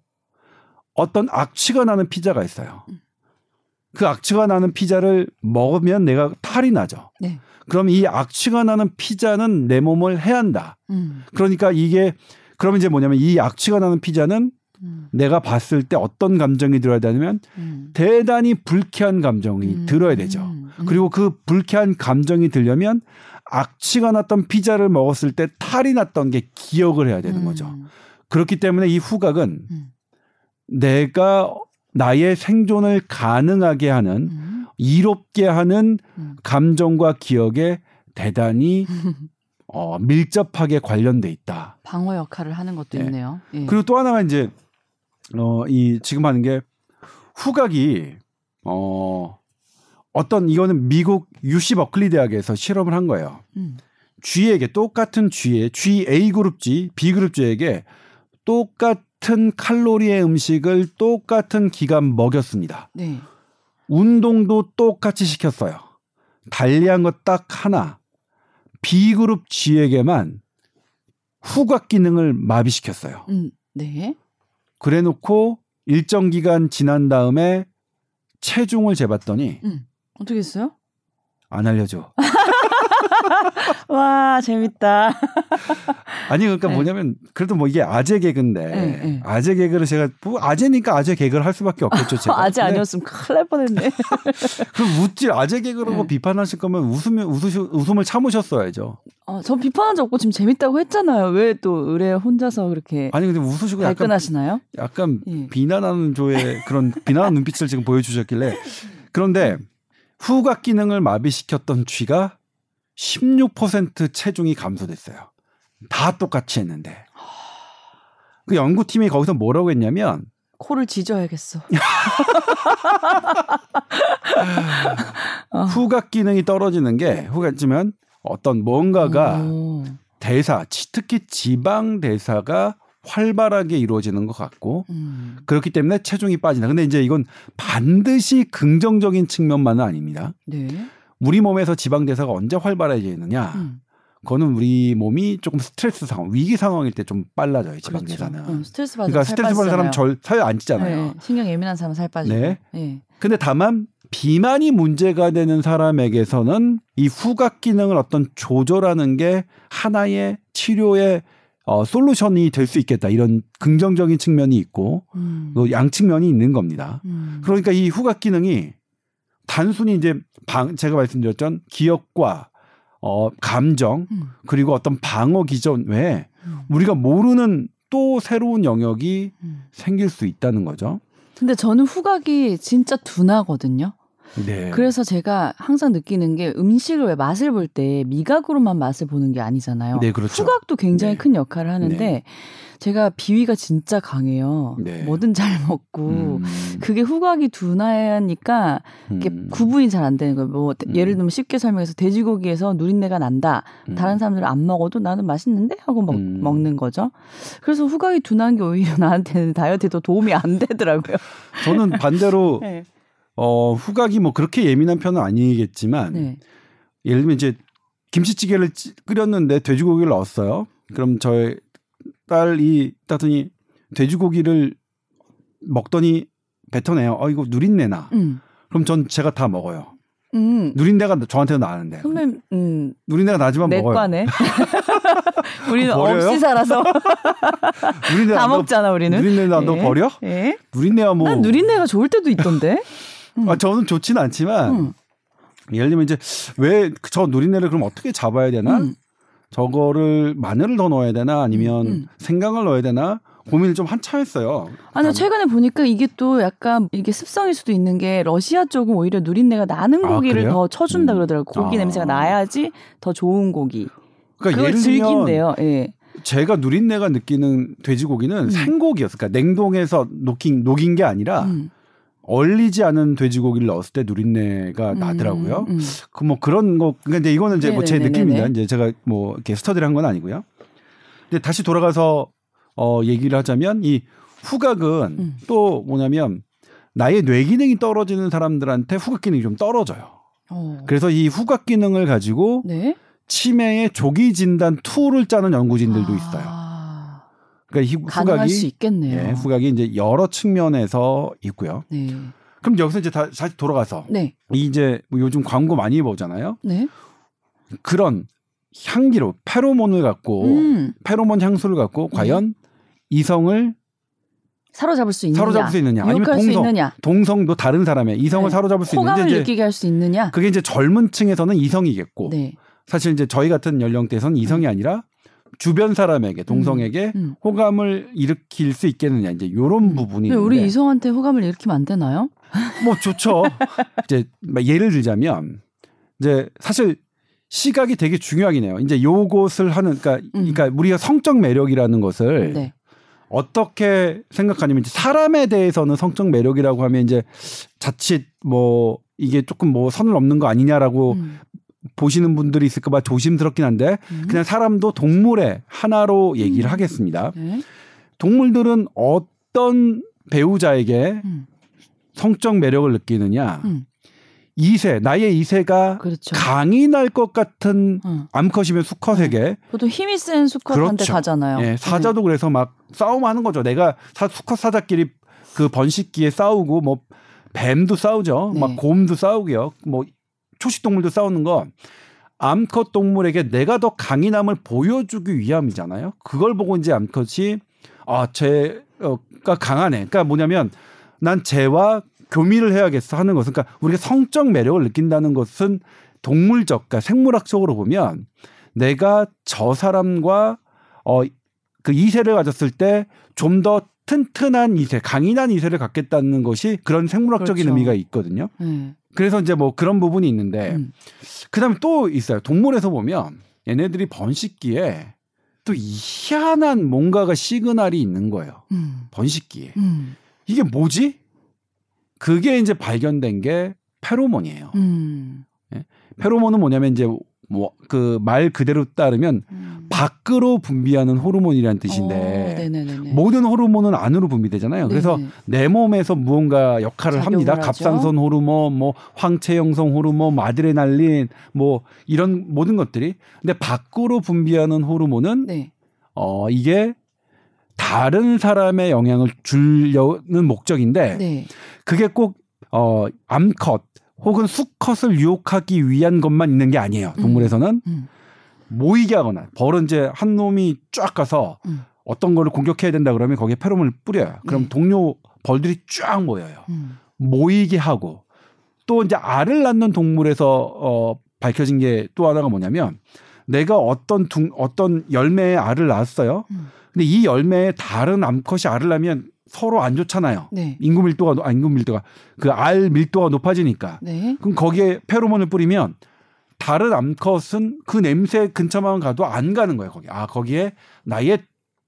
어떤 악취가 나는 피자가 있어요. 음. 그 악취가 나는 피자를 먹으면 내가 탈이 나죠. 네. 그럼 이 악취가 나는 피자는 내 몸을 해한다. 음. 그러니까 이게 그러면 이제 뭐냐면 이 악취가 나는 피자는 음. 내가 봤을 때 어떤 감정이 들어야 되냐면 음. 대단히 불쾌한 감정이 음. 들어야 되죠. 음. 그리고 그 불쾌한 감정이 들려면 악취가 났던 피자를 먹었을 때 탈이 났던 게 기억을 해야 되는 음. 거죠. 그렇기 때문에 이 후각은 음. 내가 나의 생존을 가능하게 하는 음. 이롭게 하는 음. 감정과 기억에 대단히 어, 밀접하게 관련돼 있다. 방어 역할을 하는 것도 네. 있네요. 예. 그리고 또 하나가 이제 어 이 지금 하는 게 후각이 어 어떤 이거는 미국 UC 버클리 대학에서 실험을 한 거예요. 음. 쥐에게 똑같은 쥐에 쥐 A 그룹쥐, B 그룹쥐에게 똑같은 칼로리의 음식을 똑같은 기간 먹였습니다. 네. 운동도 똑같이 시켰어요. 달리한 것 딱 하나. B 그룹 쥐에게만 후각 기능을 마비시켰어요. 음. 네. 그래 놓고 일정 기간 지난 다음에 체중을 재봤더니 음. 어떻게 했어요? 안 알려줘. 와 재밌다. 아니 그러니까 네. 뭐냐면 그래도 뭐 이게 아재 개그인데 네, 네. 아재 개그를 제가 뭐 아재니까 아재 개그를 할 수밖에 없겠죠 제가. 근데 아니었으면 큰일 날 뻔했네. 그럼 웃지 아재 개그로 뭐 네. 비판하실 거면 웃으면 웃으시, 웃음을 참으셨어야죠. 어, 전 비판한 적 없고 지금 재밌다고 했잖아요. 왜 또 의뢰 혼자서 그렇게 아니 근데 웃으시고 약간 발끈하시나요? 약간 예. 비난하는 조의 그런 비난하는 눈빛을 지금 보여주셨길래 그런데 후각 기능을 마비시켰던 쥐가 16% 체중이 감소됐어요. 다 똑같이 했는데 그 연구팀이 거기서 뭐라고 했냐면 코를 지져야겠어. 어. 후각 기능이 떨어지는 게 후각지면 어떤 뭔가가 오. 대사 치- 특히 지방 대사가 활발하게 이루어지는 것 같고 음. 그렇기 때문에 체중이 빠진다. 근데 이제 이건 반드시 긍정적인 측면만은 아닙니다. 네. 우리 몸에서 지방 대사가 언제 활발해지느냐? 음. 그거는 우리 몸이 조금 스트레스 상황, 위기 상황일 때 좀 빨라져요. 지방 그렇죠. 대사는. 음, 스트레스 받으면 그러니까 살 스트레스 받는 사람. 절 살이 안 찌잖아요. 네, 신경 예민한 사람은 살 빠지고. 네. 네. 근데 다만 비만이 문제가 되는 사람에게서는 이 후각 기능을 어떤 조절하는 게 하나의 치료의 어, 솔루션이 될 수 있겠다. 이런 긍정적인 측면이 있고 음. 또 양측면이 있는 겁니다. 음. 그러니까 이 후각 기능이 단순히 이제 방 제가 말씀드렸던 기억과 어 감정 음. 그리고 어떤 방어 기전 외에 음. 우리가 모르는 또 새로운 영역이 음. 생길 수 있다는 거죠. 근데 저는 후각이 진짜 둔하거든요. 네. 그래서 제가 항상 느끼는 게 음식을 왜 맛을 볼 때 미각으로만 맛을 보는 게 아니잖아요. 네, 그렇죠. 후각도 굉장히 네. 큰 역할을 하는데 네. 제가 비위가 진짜 강해요. 네. 뭐든 잘 먹고 음, 그게 후각이 둔하니까 이게 음, 구분이 잘 안 되는 거예요. 뭐 음. 예를 들면 쉽게 설명해서 돼지고기에서 누린내가 난다. 음. 다른 사람들은 안 먹어도 나는 맛있는데 하고 먹, 음. 먹는 거죠. 그래서 후각이 둔한 게 오히려 나한테는 다이어트에도 도움이 안 되더라고요. 저는 반대로 네. 어 후각이 뭐 그렇게 예민한 편은 아니겠지만 네. 예를 들면 이제 김치찌개를 찌- 끓였는데 돼지고기를 넣었어요. 그럼 저희 딸이 따더니 돼지고기를 먹더니 뱉어내요. 어 이거 누린내 나. 음. 그럼 전 제가 다 먹어요. 음. 누린내가 저한테는 나는데. 선배, 음, 누린내가 나지만 먹어요. 내과네. 우리는 버려요? 없이 살아서 누린내 다 먹잖아, 우리는. 누린내 난너 예. 버려? 예? 누린내야 뭐. 난 누린내가 좋을 때도 있던데. 음. 아 저는 좋지는 않지만 음. 예를 들면 이제 왜 저 누린내를 그럼 어떻게 잡아야 되나? 음. 저거를 마늘을 더 넣어야 되나 아니면 음, 음. 생강을 넣어야 되나 고민을 좀 한참 했어요. 아니 난- 최근에 보니까 이게 또 약간 이게 습성일 수도 있는 게 러시아 쪽은 오히려 누린내가 나는 아, 고기를 그래요? 더 쳐준다 음. 그러더라고. 고기 아. 냄새가 나야지 더 좋은 고기. 그러니까 예를 들면 즐긴대요. 예. 제가 누린내가 느끼는 돼지고기는 음. 생고기였어요. 그러니까 냉동해서 녹인 녹인 게 아니라 음. 얼리지 않은 돼지고기를 넣었을 때 누린내가 음, 나더라고요. 음. 그뭐 그런 거 그러니까 이제 이거는 이제 뭐 제. 느낌입니다. 이제 제가 뭐 이렇게 스터디를 한 건 아니고요. 근데 다시 돌아가서 어 얘기를 하자면 이 후각은 음. 또 뭐냐면 나의 뇌 기능이 떨어지는 사람들한테 후각 기능이 좀 떨어져요. 어. 그래서 이 후각 기능을 가지고 네. 치매의 조기 진단 tool을 짜는 연구진들도 아, 있어요. 그러니까 이 후각이 수 있겠네요. 예, 후각이 이제 여러 측면에서 있고요. 네. 그럼 여기서 이제 다, 다시 돌아가서 네. 이제 뭐 요즘 광고 많이 보잖아요. 네. 그런 향기로 페로몬을 갖고 음. 페로몬 향수를 갖고 과연 이성을 사로잡을 수 있느냐? 사로잡을 수 있느냐 아니면 동성 있느냐? 동성도 다른 사람의 이성을 네. 사로잡을 수 호감을 있는지 이제 느끼게 할 수 있느냐? 그게 이제 젊은 층에서는 이성이겠고 네. 사실 이제 저희 같은 연령대에서는 이성이 아니라 주변 사람에게 동성에게 음. 호감을 일으킬 수 있겠느냐 이제 요런 부분이 근데 우리 이성한테 호감을 일으키면 안 되나요? 뭐 좋죠. 이제 막 예를 들자면 이제 사실 시각이 되게 중요하긴 해요. 이제 요것을 하는 그러니까 음. 그러니까 우리가 성적 매력이라는 것을 네. 어떻게 생각하냐면 이제 사람에 대해서는 성적 매력이라고 하면 이제 자칫 뭐 이게 조금 뭐 선을 넘는 거 아니냐라고 음. 보시는 분들이 있을까 봐 조심스럽긴 한데 음. 그냥 사람도 동물의 하나로 얘기를 음. 하겠습니다. 네. 동물들은 어떤 배우자에게 음. 성적 매력을 느끼느냐? 음. 이세 나의 이세가 그렇죠. 강이 날 것 같은 어. 암컷이면 수컷에게 보통 힘이 센 수컷한테 그렇죠. 가잖아요. 예, 사자도 그래서 막 싸움하는 거죠. 내가 사, 수컷 사자끼리 그 번식기에 싸우고 뭐 뱀도 싸우죠. 네. 막 곰도 싸우고요. 뭐 초식 동물도 싸우는 거 암컷 동물에게 내가 더 강인함을 보여주기 위함이잖아요. 그걸 보고 이제 암컷이 아, 쟤가 강하네. 그러니까 뭐냐면 난 쟤와 교미를 해야겠어 하는 것은 그러니까 우리가 성적 매력을 느낀다는 것은 동물적, 그러니까 생물학적으로 보면 내가 저 사람과 어 그 이세를 가졌을 때 좀 더 튼튼한 이세, 강인한 이세를 갖겠다는 것이 그런 생물학적인 그렇죠. 의미가 있거든요. 네. 그래서 이제 뭐 그런 부분이 있는데 음. 그다음에 또 있어요. 동물에서 보면 얘네들이 번식기에 또 희한한 뭔가가 시그널이 있는 거예요. 음. 번식기에. 음. 이게 뭐지? 그게 이제 발견된 게 페로몬이에요. 음. 페로몬은 뭐냐면 이제 뭐 그 말 그대로 따르면 음. 밖으로 분비하는 호르몬이라는 어, 뜻인데 네네네네. 모든 호르몬은 안으로 분비되잖아요. 그래서 네네. 내 몸에서 무언가 역할을 합니다. 하죠. 갑상선 호르몬, 뭐 황체 형성 호르몬, 뭐 아드레날린, 뭐 이런 모든 것들이. 근데 밖으로 분비하는 호르몬은 네. 어 이게 다른 사람의 영향을 주려는 목적인데 네. 그게 꼭 어 암컷 혹은 수컷을 유혹하기 위한 것만 있는 게 아니에요. 동물에서는 음. 모이게 하거나 벌은 이제 한 놈이 쫙 가서 음. 어떤 거를 공격해야 된다 그러면 거기에 페로몬을 뿌려요. 그럼 네. 동료 벌들이 쫙 모여요. 음. 모이게 하고 또 이제 알을 낳는 동물에서 어 밝혀진 게 또 하나가 뭐냐면 내가 어떤 둥 어떤 열매의 알을 낳았어요. 음. 근데 이 열매에 다른 암컷이 알을 낳으면 서로 안 좋잖아요. 네. 인구 밀도가 높- 아 인구 밀도가 그 알 밀도가 높아지니까 네. 그럼 거기에 페로몬을 뿌리면 다른 암컷은 그 냄새 근처만 가도 안 가는 거예요. 거기 아 거기에 나의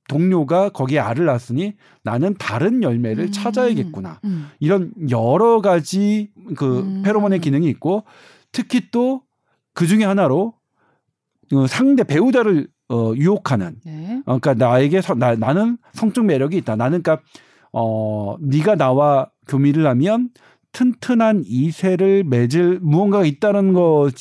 동료가 거기에 알을 낳았으니 나는 다른 열매를 음. 찾아야겠구나. 음. 이런 여러 가지 그 음. 페로몬의 기능이 있고 특히 또 그 중에 하나로 어, 상대 배우자를 어, 유혹하는 네. 어, 그러니까 나에게 서, 나, 나는 성적 매력이 있다. 나는 그러니까 어 네가 나와 교미를 하면 튼튼한 이세를 맺을 무언가가 있다는 것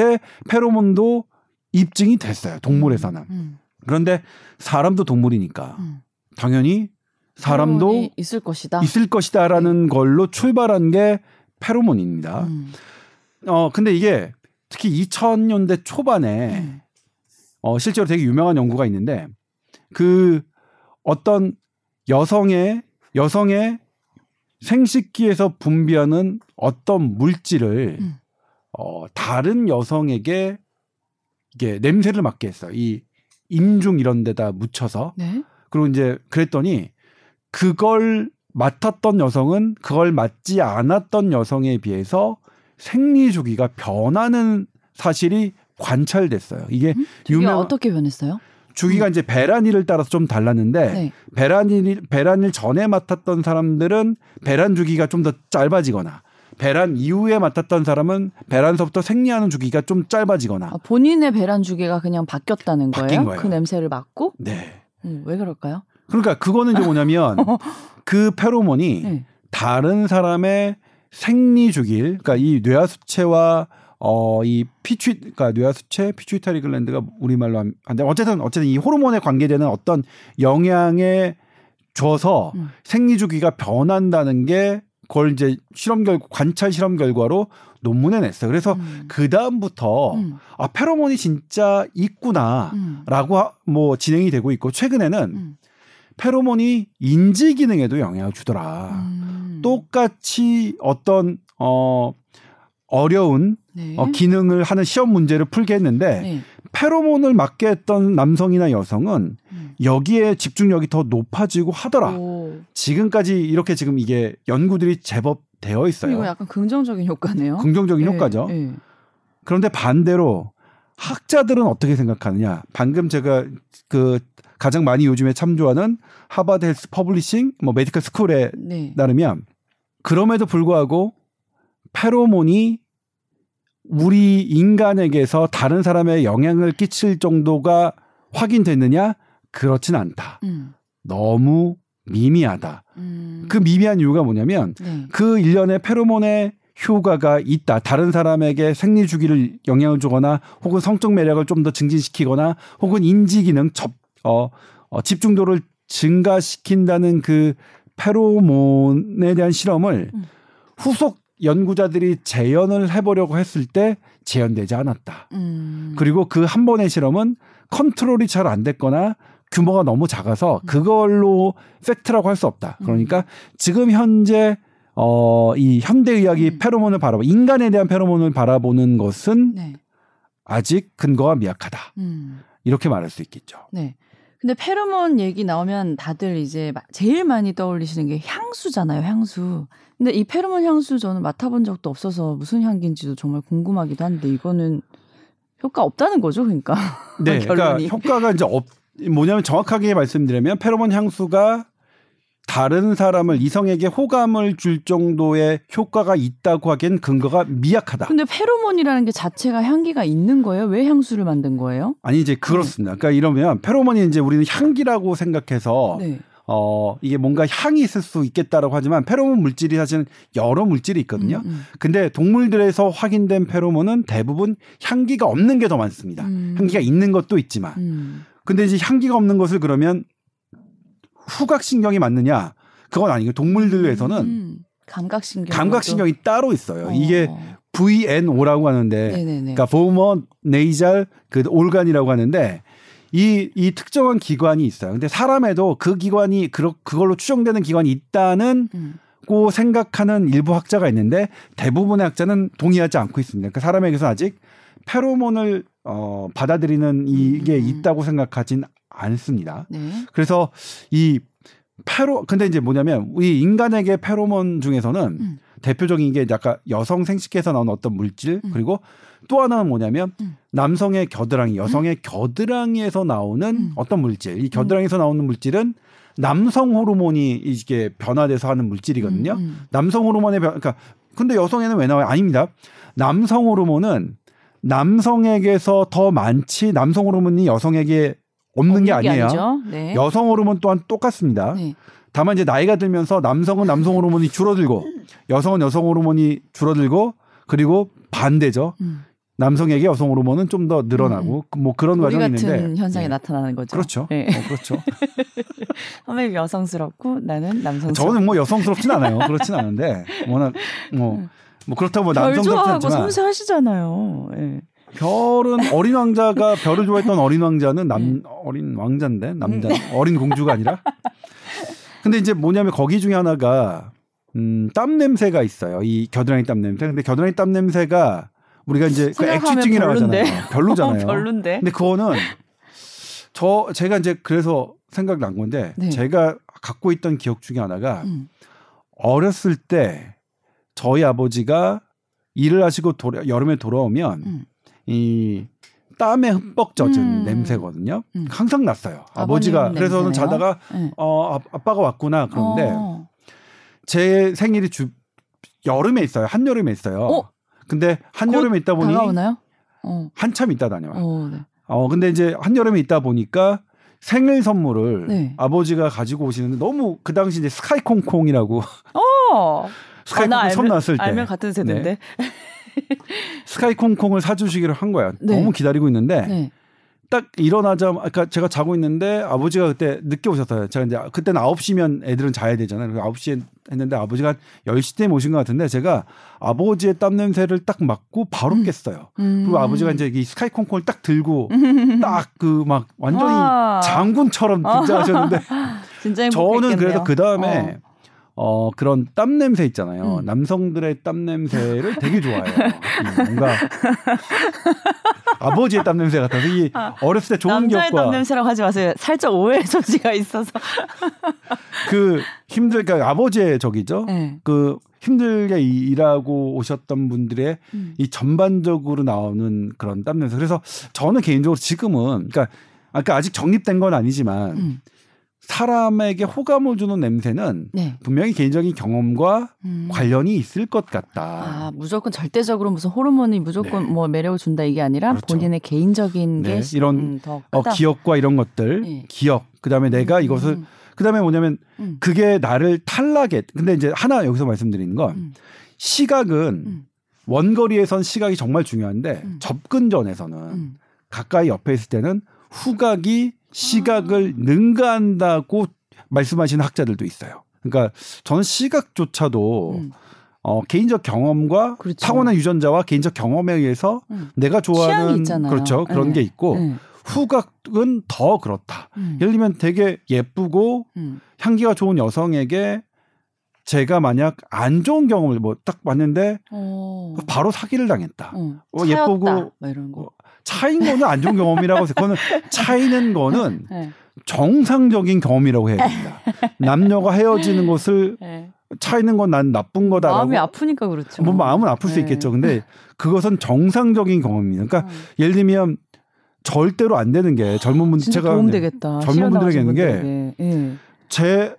에 페로몬도 입증이 됐어요. 동물에서는. 음. 그런데 사람도 동물이니까 음. 당연히 사람도 있을 것이다. 있을 것이다라는 걸로 출발한 게 페로몬입니다. 음. 어 근데 이게 특히 2000년대 초반에 음. 어, 실제로 되게 유명한 연구가 있는데 그 어떤 여성의 여성의 생식기에서 분비하는 어떤 물질을 음. 어, 다른 여성에게 이게 냄새를 맡게 했어요. 이 인중 이런 데다 묻혀서 네. 그리고 이제 그랬더니 그걸 맡았던 여성은 그걸 맡지 않았던 여성에 비해서 생리 주기가 변하는 사실이 관찰됐어요. 이게 음? 유명 어떻게 변했어요? 주기가 이제 베란일을 따라서 좀 달랐는데 네. 베란일 베란일 전에 맡았던 사람들은 베란 주기가 좀 더 짧아지거나 베란 이후에 맡았던 사람은 베란서부터 생리하는 주기가 좀 짧아지거나 아, 본인의 배란 주기가 그냥 바뀌었다는 거예요? 거예요. 그 냄새를 맡고? 네. 음, 왜 그럴까요? 그러니까 그거는 이제 뭐냐면 그 페로몬이 네. 다른 사람의 생리 주기를 그러니까 이 뇌하수체와 어 이 피취 그러니까 뇌하수체 피추이타리 글랜드가 우리말로 돼. 어쨌든 어쨌든 이 호르몬에 관계되는 어떤 영향에 줘서 음. 생리 주기가 변한다는 게 그걸 이제 실험 결 관찰 실험 결과로 논문에 냈어요. 그래서 음. 그 다음부터 음. 아 페로몬이 진짜 있구나라고 음. 하- 뭐 진행이 되고 있고 최근에는 음. 페로몬이 인지 기능에도 영향을 주더라. 음. 똑같이 어떤 어 어려운 네. 어, 기능을 하는 시험 문제를 풀게 했는데 네. 페로몬을 맡게 했던 남성이나 여성은 음. 여기에 집중력이 더 높아지고 하더라. 오. 지금까지 이렇게 지금 이게 연구들이 제법 되어 있어요. 이거 약간 긍정적인 효과네요. 긍정적인 네, 효과죠. 네. 그런데 반대로 학자들은 어떻게 생각하느냐? 방금 제가 그 가장 많이 요즘에 참조하는 Harvard Health Publishing 뭐 Medical School에 네. 따르면 그럼에도 불구하고 페로몬이 우리 인간에게서 다른 사람의 영향을 끼칠 정도가 확인됐느냐? 그렇진 않다. 음. 너무 미미하다. 음. 그 미미한 이유가 뭐냐면 네. 그 일련의 페로몬의 효과가 있다. 다른 사람에게 생리 주기를 영향을 주거나 혹은 성적 매력을 좀 더 증진시키거나 혹은 인지 기능 접, 어, 어, 집중도를 증가시킨다는 그 페로몬에 대한 실험을 음. 후속 연구자들이 재현을 해보려고 했을 때 재현되지 않았다. 음. 그리고 그 한 번의 실험은 컨트롤이 잘 안 됐거나 규모가 너무 작아서 음. 그걸로 팩트라고 할 수 없다. 그러니까 지금 현재 어, 이 현대의학이 음. 페로몬을 바라보 인간에 대한 페로몬을 바라보는 것은 네. 아직 근거가 미약하다. 음. 이렇게 말할 수 있겠죠. 네. 근데 페로몬 얘기 나오면 다들 이제 마- 제일 많이 떠올리시는 게 향수잖아요, 향수. 근데 이 페로몬 향수 저는 맡아본 적도 없어서 무슨 향기인지도 정말 궁금하기도 한데 이거는 효과 없다는 거죠, 그러니까. 네, 그러니까 결론이. 효과가 이제 없 뭐냐면 정확하게 말씀드리면 페로몬 향수가 다른 사람을 이성에게 호감을 줄 정도의 효과가 있다고 하기엔 근거가 미약하다. 근데 페로몬이라는 게 자체가 향기가 있는 거예요? 왜 향수를 만든 거예요? 아니 이제 그렇습니다. 그러니까 이러면 페로몬이 이제 우리는 향기라고 생각해서 네. 어 이게 뭔가 향이 있을 수 있겠다라고 하지만 페로몬 물질이 사실은 여러 물질이 있거든요. 음, 음. 근데 동물들에서 확인된 페로몬은 대부분 향기가 없는 게 더 많습니다. 음. 향기가 있는 것도 있지만. 음. 근데 이제 향기가 없는 것을 그러면 후각신경이 맞느냐? 그건 아니고 동물들에서는 음. 감각신경. 감각신경이 따로 있어요. 이게 VNO라고 하는데 네네네. 그러니까 보머 네이잘 그 올간이라고 하는데 이, 이 특정한 기관이 있어요. 근데 사람에도 그 기관이 그, 그걸로 추정되는 기관이 있다는 음. 고 생각하는 일부 학자가 있는데 대부분의 학자는 동의하지 않고 있습니다. 그러니까 사람에게서 아직 페로몬을 어, 받아들이는 이게 음. 있다고 생각하진 않습니다. 네. 그래서 이 페로 근데 이제 뭐냐면 이 인간에게 페로몬 중에서는 음. 대표적인 게 약간 여성 생식기에서 나오는 어떤 물질 음. 그리고 또 하나는 뭐냐면 음. 남성의 겨드랑이 여성의 겨드랑이에서 나오는 음. 어떤 물질 이 겨드랑이에서 나오는 물질은 남성 호르몬이 이게 변화돼서 하는 물질이거든요. 음, 음. 남성 호르몬의 변 그러니까 근데 여성에는 왜 나와요? 아닙니다. 남성 호르몬은 남성에게서 더 많지 남성 호르몬이 여성에게 없는 게 아니에요. 아니죠. 네. 여성 호르몬 또한 똑같습니다. 네. 다만 이제 나이가 들면서 남성은 남성 호르몬이 줄어들고 여성은 여성 호르몬이 줄어들고 그리고 반대죠. 음. 남성에게 여성 호르몬은 좀 더 늘어나고 뭐 그런 과정이 있는데 현상이 네. 나타나는 거죠. 그렇죠. 네. 어, 그렇죠. 선배님 여성스럽고 나는 남성스럽고. 저는 뭐 여성스럽진 않아요. 그렇진 않은데 워낙 뭐, 뭐 그렇다고 뭐 좋아하고 않지만 섬세하시잖아요. 예. 별은 어린 왕자가 별을 좋아했던 어린 왕자는 남 음. 어린 왕자인데 남자 어린 공주가 아니라 근데 이제 뭐냐면 거기 중에 하나가 음, 땀 냄새가 있어요. 이 겨드랑이 땀 냄새. 근데 겨드랑이 땀 냄새가 우리가 이제 그 액취증이라고 별론데. 하잖아요. 별로잖아요. 별론데. 근데 그거는 저 제가 이제 그래서 생각난 건데 네. 제가 갖고 있던 기억 중에 하나가 음. 어렸을 때 저희 아버지가 일을 하시고 돌아, 여름에 돌아오면 음. 이 땀에 흠뻑 젖은 음. 냄새거든요. 음. 항상 났어요. 아버지가 그래서 저는 냄새네요? 자다가 네. 어 아, 아빠가 왔구나 그런데 어. 제 생일이 주 여름에 있어요. 한 여름에 있어요. 어? 근데 한 여름에 있다 보니? 어. 한참 있다 다녀요. 어, 네. 어 근데 이제 한 여름에 있다 보니까 생일 선물을 네. 아버지가 가지고 오시는데 너무 그 당시 이제 스카이콩콩이라고 어. 스카이콩콩 아, 나 처음 나왔을 때 알면 같은 세대인데. 스카이콩콩을 사주시기로 한 거야. 네. 너무 기다리고 있는데 네. 딱 일어나자 아까 제가 자고 있는데 아버지가 그때 늦게 오셨어요. 제가 이제 그때는 9시면 애들은 자야 되잖아요. 그래서 9시에 했는데 아버지가 한 10시쯤 오신 것 같은데 제가 아버지의 땀 냄새를 딱 맡고 바로 음. 깼어요. 음. 그리고 아버지가 이제 이 스카이콩콩을 딱 들고 딱 그 막 완전히 와. 장군처럼 등장하셨는데 진짜 저는 그래서 행복했겠네요. 그 다음에 어. 그런 땀 냄새 있잖아요. 음. 남성들의 땀 냄새를 되게 좋아해요. 음, 뭔가 아버지의 땀 냄새 같아서 이 어렸을 때 좋은 남자의 기억과 땀 냄새라고 하지 마세요. 살짝 오해의 소지가 있어서. 그 힘들 그러니까 아버지의 적이죠. 네. 그 힘들게 이- 일하고 오셨던 분들의 음. 이 전반적으로 나오는 그런 땀 냄새. 그래서 저는 개인적으로 지금은 그러니까 아까 아직 정립된 건 아니지만 음. 사람에게 호감을 주는 냄새는 네. 분명히 개인적인 경험과 음. 관련이 있을 것 같다. 아, 무조건 절대적으로 무슨 호르몬이 무조건 뭐 매력을 준다 이게 아니라 네. 그렇죠. 본인의 개인적인 네, 게 이런 음, 더 어. 기억과 이런 것들, 네. 기억. 그다음에 내가 음, 이것을 음, 그다음에 뭐냐면 음. 그게 나를 탈락해. 근데 이제 하나 여기서 말씀드리는 건 음. 시각은 음. 원거리에선 시각이 정말 중요한데 음. 접근 전에서는 음. 가까이 옆에 있을 때는 후각이 시각을 능가한다고 말씀하시는 학자들도 있어요. 그러니까 저는 시각조차도 음. 어, 개인적 경험과 그렇죠. 타고난 유전자와 개인적 경험에 의해서 음. 내가 좋아하는. 그렇죠 그런 네. 게 있고 네. 후각은 더 그렇다. 음. 예를 들면 되게 예쁘고 음. 향기가 좋은 여성에게 제가 만약 안 좋은 경험을 뭐 딱 봤는데 어. 바로 사기를 당했다. 어. 어. 예쁘고 막 이런 거. 차인 거는 안 좋은 경험이라고 해서 그거는 차이는 거는 네. 정상적인 경험이라고 해야 됩니다. 남녀가 헤어지는 것을 네. 차이는 건 난 나쁜 거다라고 마음이 아프니까 그렇죠. 뭐 마음은 아플 수 네. 있겠죠. 근데 그것은 정상적인 경험입니다. 그러니까 음. 예를 들면 절대로 안 되는 게 젊은 분들 제가 도움 되겠다. 젊은 분들에게는 게 분들에게. 예. 제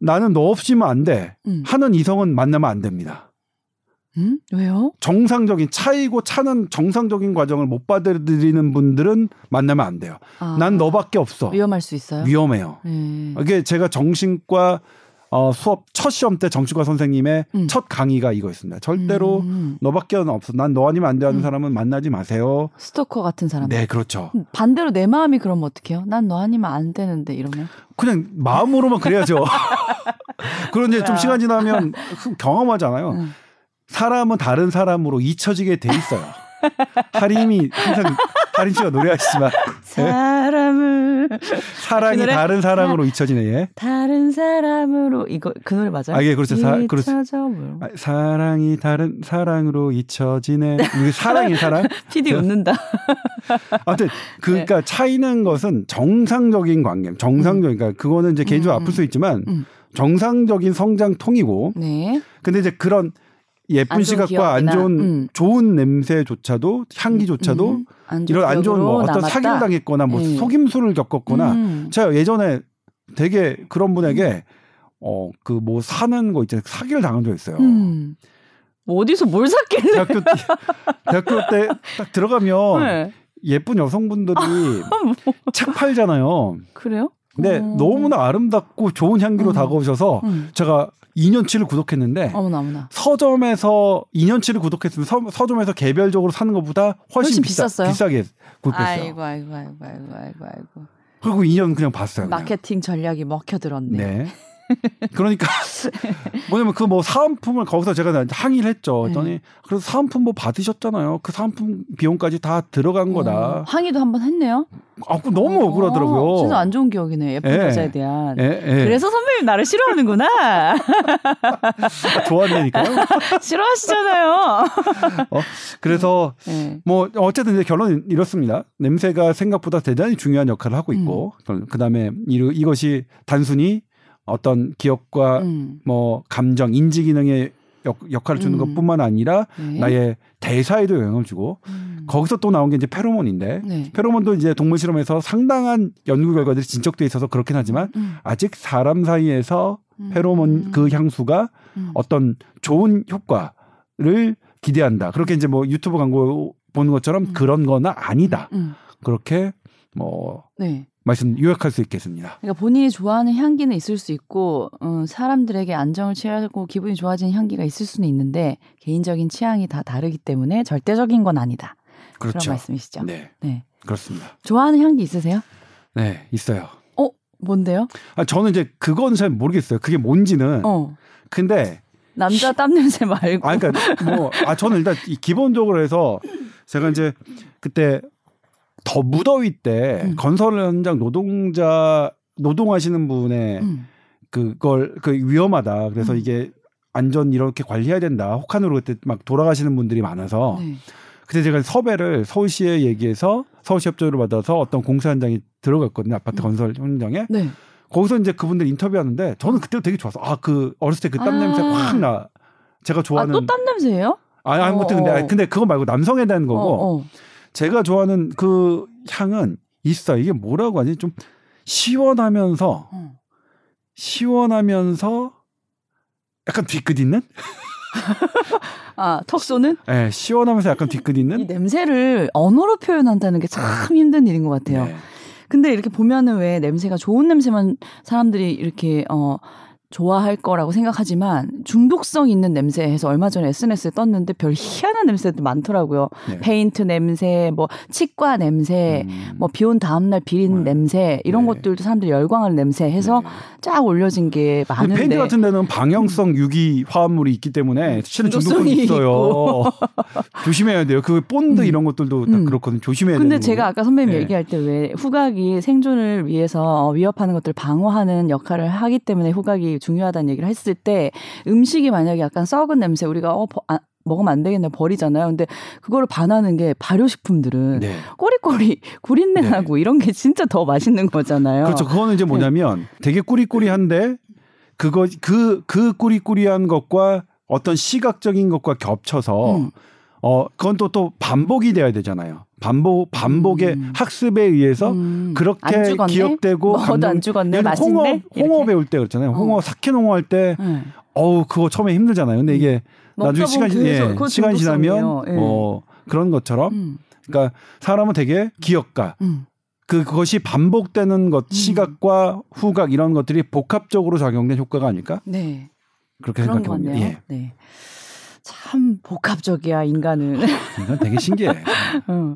나는 너 없이면 안 돼. 음. 하는 이성은 만나면 안 됩니다. 음? 왜요? 정상적인 차이고 차는 정상적인 과정을 못 받아들이는 분들은 만나면 안 돼요. 아, 난 너밖에 없어. 위험할 수 있어요. 위험해요. 예. 이게 제가 정신과 어, 수업 첫 시험 때 정신과 선생님의 음. 첫 강의가 이거였습니다. 절대로 음. 너밖에 없어. 난 너 아니면 안 돼 하는 음. 사람은 만나지 마세요. 스토커 같은 사람. 네, 그렇죠. 반대로 내 마음이 그러면 어떡해요? 난 너 아니면 안 되는데 이러면. 그냥 마음으로만 그래야죠. 그런 이제 좀 뭐야. 시간 지나면 경험하잖아요. 음. 사람은 다른 사람으로 잊혀지게 돼 있어요. 하림이 항상 하림 씨가 노래하시지만 사람을 사랑이 그? 다른 사랑으로 잊혀지네. 예. 다른 사람으로 이거 그 노래 맞아요? 아, 예, 그렇죠. 사- 그렇죠. 뭐. 아, 사랑이 다른 사랑으로 잊혀지네. 이게 사랑이 사랑. PD 웃는다. 아무튼 그러니까 네. 차이는 것은 정상적인 관계, 정상적인 그러니까 그거는 이제 개인적으로 음, 아플 수 있지만 음. 정상적인 성장통이고 네. 근데 이제 그런 예쁜 안 시각과 안 좋은 음. 좋은 냄새조차도 향기조차도 음, 안 좋은 이런 안 좋은 뭐 어떤. 사기를 당했거나 뭐 네. 속임수를 겪었거나 음. 제가 예전에 되게 그런 분에게 어 그 뭐 사는 거 있잖아요 사기를 당한 적 있어요. 음. 뭐 어디서 뭘 샀길래? 대학교 때 대학교 때 딱 들어가면 네. 예쁜 여성분들이 뭐. 책 팔잖아요. 그래요? 근데 어. 너무나 아름답고 좋은 향기로 음. 다가오셔서 음. 제가 2년치를 구독했는데 어머나 어머나. 서점에서 2년치를 구독했으면 서, 서점에서 개별적으로 사는 것보다 훨씬, 훨씬 비싸, 비쌌어요? 비싸게 구독했어요. 아이고 아이고 아이고 아이고 아이고 아이고. 그리고 2년 그냥 봤어요. 그냥. 마케팅 전략이 먹혀들었네. 네. 그러니까 뭐냐면 그 뭐 사은품을 거기서 제가 항의를 했죠. 했더니 네. 그래서 사은품 뭐 받으셨잖아요. 그 사은품 비용까지 다 들어간 어, 거다. 항의도 한번 했네요. 아, 그 너무 억울하더라고요. 어, 진짜 안 좋은 기억이네. 예쁜 예. 여자에 대한. 예, 예. 그래서 선배님 나를 싫어하는구나. 좋았다니까요. 싫어하시잖아요. 어? 그래서 네. 뭐 어쨌든 이제 결론은 이렇습니다. 냄새가 생각보다 대단히 중요한 역할을 하고 있고 음. 그다음에 이, 이것이 단순히 어떤 기억과 음. 뭐 감정, 인지 기능에 역, 역할을 주는 음. 것뿐만 아니라 네. 나의 대사에도 영향을 주고 음. 거기서 또 나온 게 이제 페로몬인데 네. 페로몬도 이제 동물 실험에서 상당한 연구 결과들이 진척돼 있어서 그렇긴 하지만 음. 아직 사람 사이에서 음. 페로몬 그 향수가 음. 어떤 좋은 효과를 기대한다. 그렇게 이제 뭐 유튜브 광고 보는 것처럼 음. 그런 거나 아니다. 음. 그렇게 뭐 네. 말씀 요약할 수 있겠습니다. 그러니까 본인이 좋아하는 향기는 있을 수 있고 어, 사람들에게 안정을 취하고 기분이 좋아지는 향기가 있을 수는 있는데 개인적인 취향이 다 다르기 때문에 절대적인 건 아니다. 그런 그렇죠. 말씀이시죠. 네, 네. 그렇습니다. 좋아하는 향기 있으세요? 네, 있어요. 어, 뭔데요? 아, 저는 이제 그건 잘 모르겠어요. 그게 뭔지는. 어. 근데 남자 땀 냄새 말고. 아, 그러니까 뭐, 아, 저는 일단 이 기본적으로 해서 제가 이제 그때 더 무더위 때 음. 건설 현장 노동자 노동하시는 분의 음. 그걸 그 위험하다. 그래서 음. 이게 안전 이렇게 관리해야 된다. 혹한으로 그때 막 돌아가시는 분들이 많아서 네. 그때 제가 섭외를 서울시에 얘기해서 서울시 협조를 받아서 어떤 공사 현장에 들어갔거든요. 아파트 음. 건설 현장에. 네. 거기서 이제 그분들 인터뷰하는데 저는 그때 되게 좋았어. 아, 그 어렸을 때 그땀 아. 냄새 확 나. 제가 좋아하는 아, 또 땀 냄새예요? 아니, 아무튼 근데 어, 근데 그거 말고 남성에 대한 거고 어, 어. 제가 좋아하는 그 향은 있어. 이게 뭐라고 하지? 좀 시원하면서 어. 시원하면서 약간 뒤끝 있는? 아, 턱 쏘는? 예, 네, 시원하면서 약간 뒤끝 이 있는? 냄새를 언어로 표현한다는 게 참 힘든 일인 것 같아요. 네. 근데 이렇게 보면은 왜 냄새가 좋은 냄새만 사람들이 이렇게 어 좋아할 거라고 생각하지만 중독성 있는 냄새 해서 얼마 전에 SNS에 떴는데 별 희한한 냄새도 많더라고요. 네. 페인트 냄새, 뭐 치과 냄새, 음. 뭐 비 온 다음 날 비린 네. 냄새 이런 네. 것들도 사람들이 열광하는 냄새 해서 네. 쫙 올려진 게그 많은데 페인트 같은 데는 방향성 유기 화합물이 있기 때문에 실은 중독성이 중독성이 있어요. 조심해야 돼요. 그 본드 음. 이런 것들도 다 음. 그렇거든요. 조심해야 근데 되는 제가 거고요. 아까 선배님 네. 얘기할 때 왜 후각이 생존을 위해서 위협하는 것들을 방어하는 역할을 하기 때문에 후각이 중요하다는 얘기를 했을 때 음식이 만약에 약간 썩은 냄새 우리가 어 버- 아, 먹으면 안 되겠네 버리잖아요. 근데 그거를 반하는 게 발효식품들은 네. 꼬리꼬리 구린내 네. 나고 이런 게 진짜 더 맛있는 거잖아요. 그렇죠. 그거는 이제 뭐냐면 되게 꾸리꾸리한데 그거 그그 꾸리꾸리한 것과 어떤 시각적인 것과 겹쳐서 음. 어 그건 또또 반복이 돼야 되잖아요. 반복 반복의 음. 학습에 의해서 음. 그렇게? 기억되고 먹어도 안 감동- 죽었네. 홍어 맛있네. 홍어? 배울 때 그렇잖아요. 홍어 어. 사케 홍어 할때 네. 어우 그거 처음에 힘들잖아요. 근데 이게 나중에 먹다 시간 보면 예, 시간 지나면. 예. 어 그런 것처럼 음. 그러니까 사람은 되게 기억가 음. 그 그것이 반복되는 것 시각과 후각 이런 것들이 복합적으로 작용된 효과가 아닐까 네. 그렇게 생각해 것 봅니다. 예, 네. 참 복합적이야 인간은. 이건 되게 신기해. 어.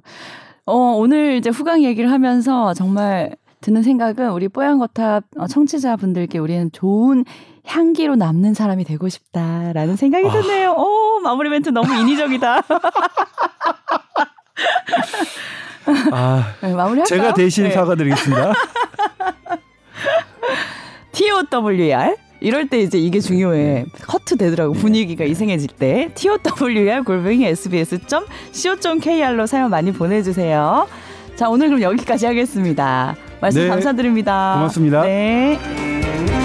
어, 오늘 이제 후광 얘기를 하면서 정말 드는 생각은 우리 뽀얀거탑 어, 청취자분들께 우리는 좋은 향기로 남는 사람이 되고 싶다라는 생각이 아. 드네요. 오, 마무리 멘트 너무 인위적이다. 아 네, 마무리할까요? 제가 대신 네. 사과드리겠습니다. TOWR 이럴 때 이제 이게 중요해. 커트 되더라고 분위기가 이상해질 때. TOWR 골뱅이 sbs.co.kr로 사연 많이 보내주세요. 자 오늘 그럼 여기까지 하겠습니다. 말씀 네. 감사드립니다. 고맙습니다. 네.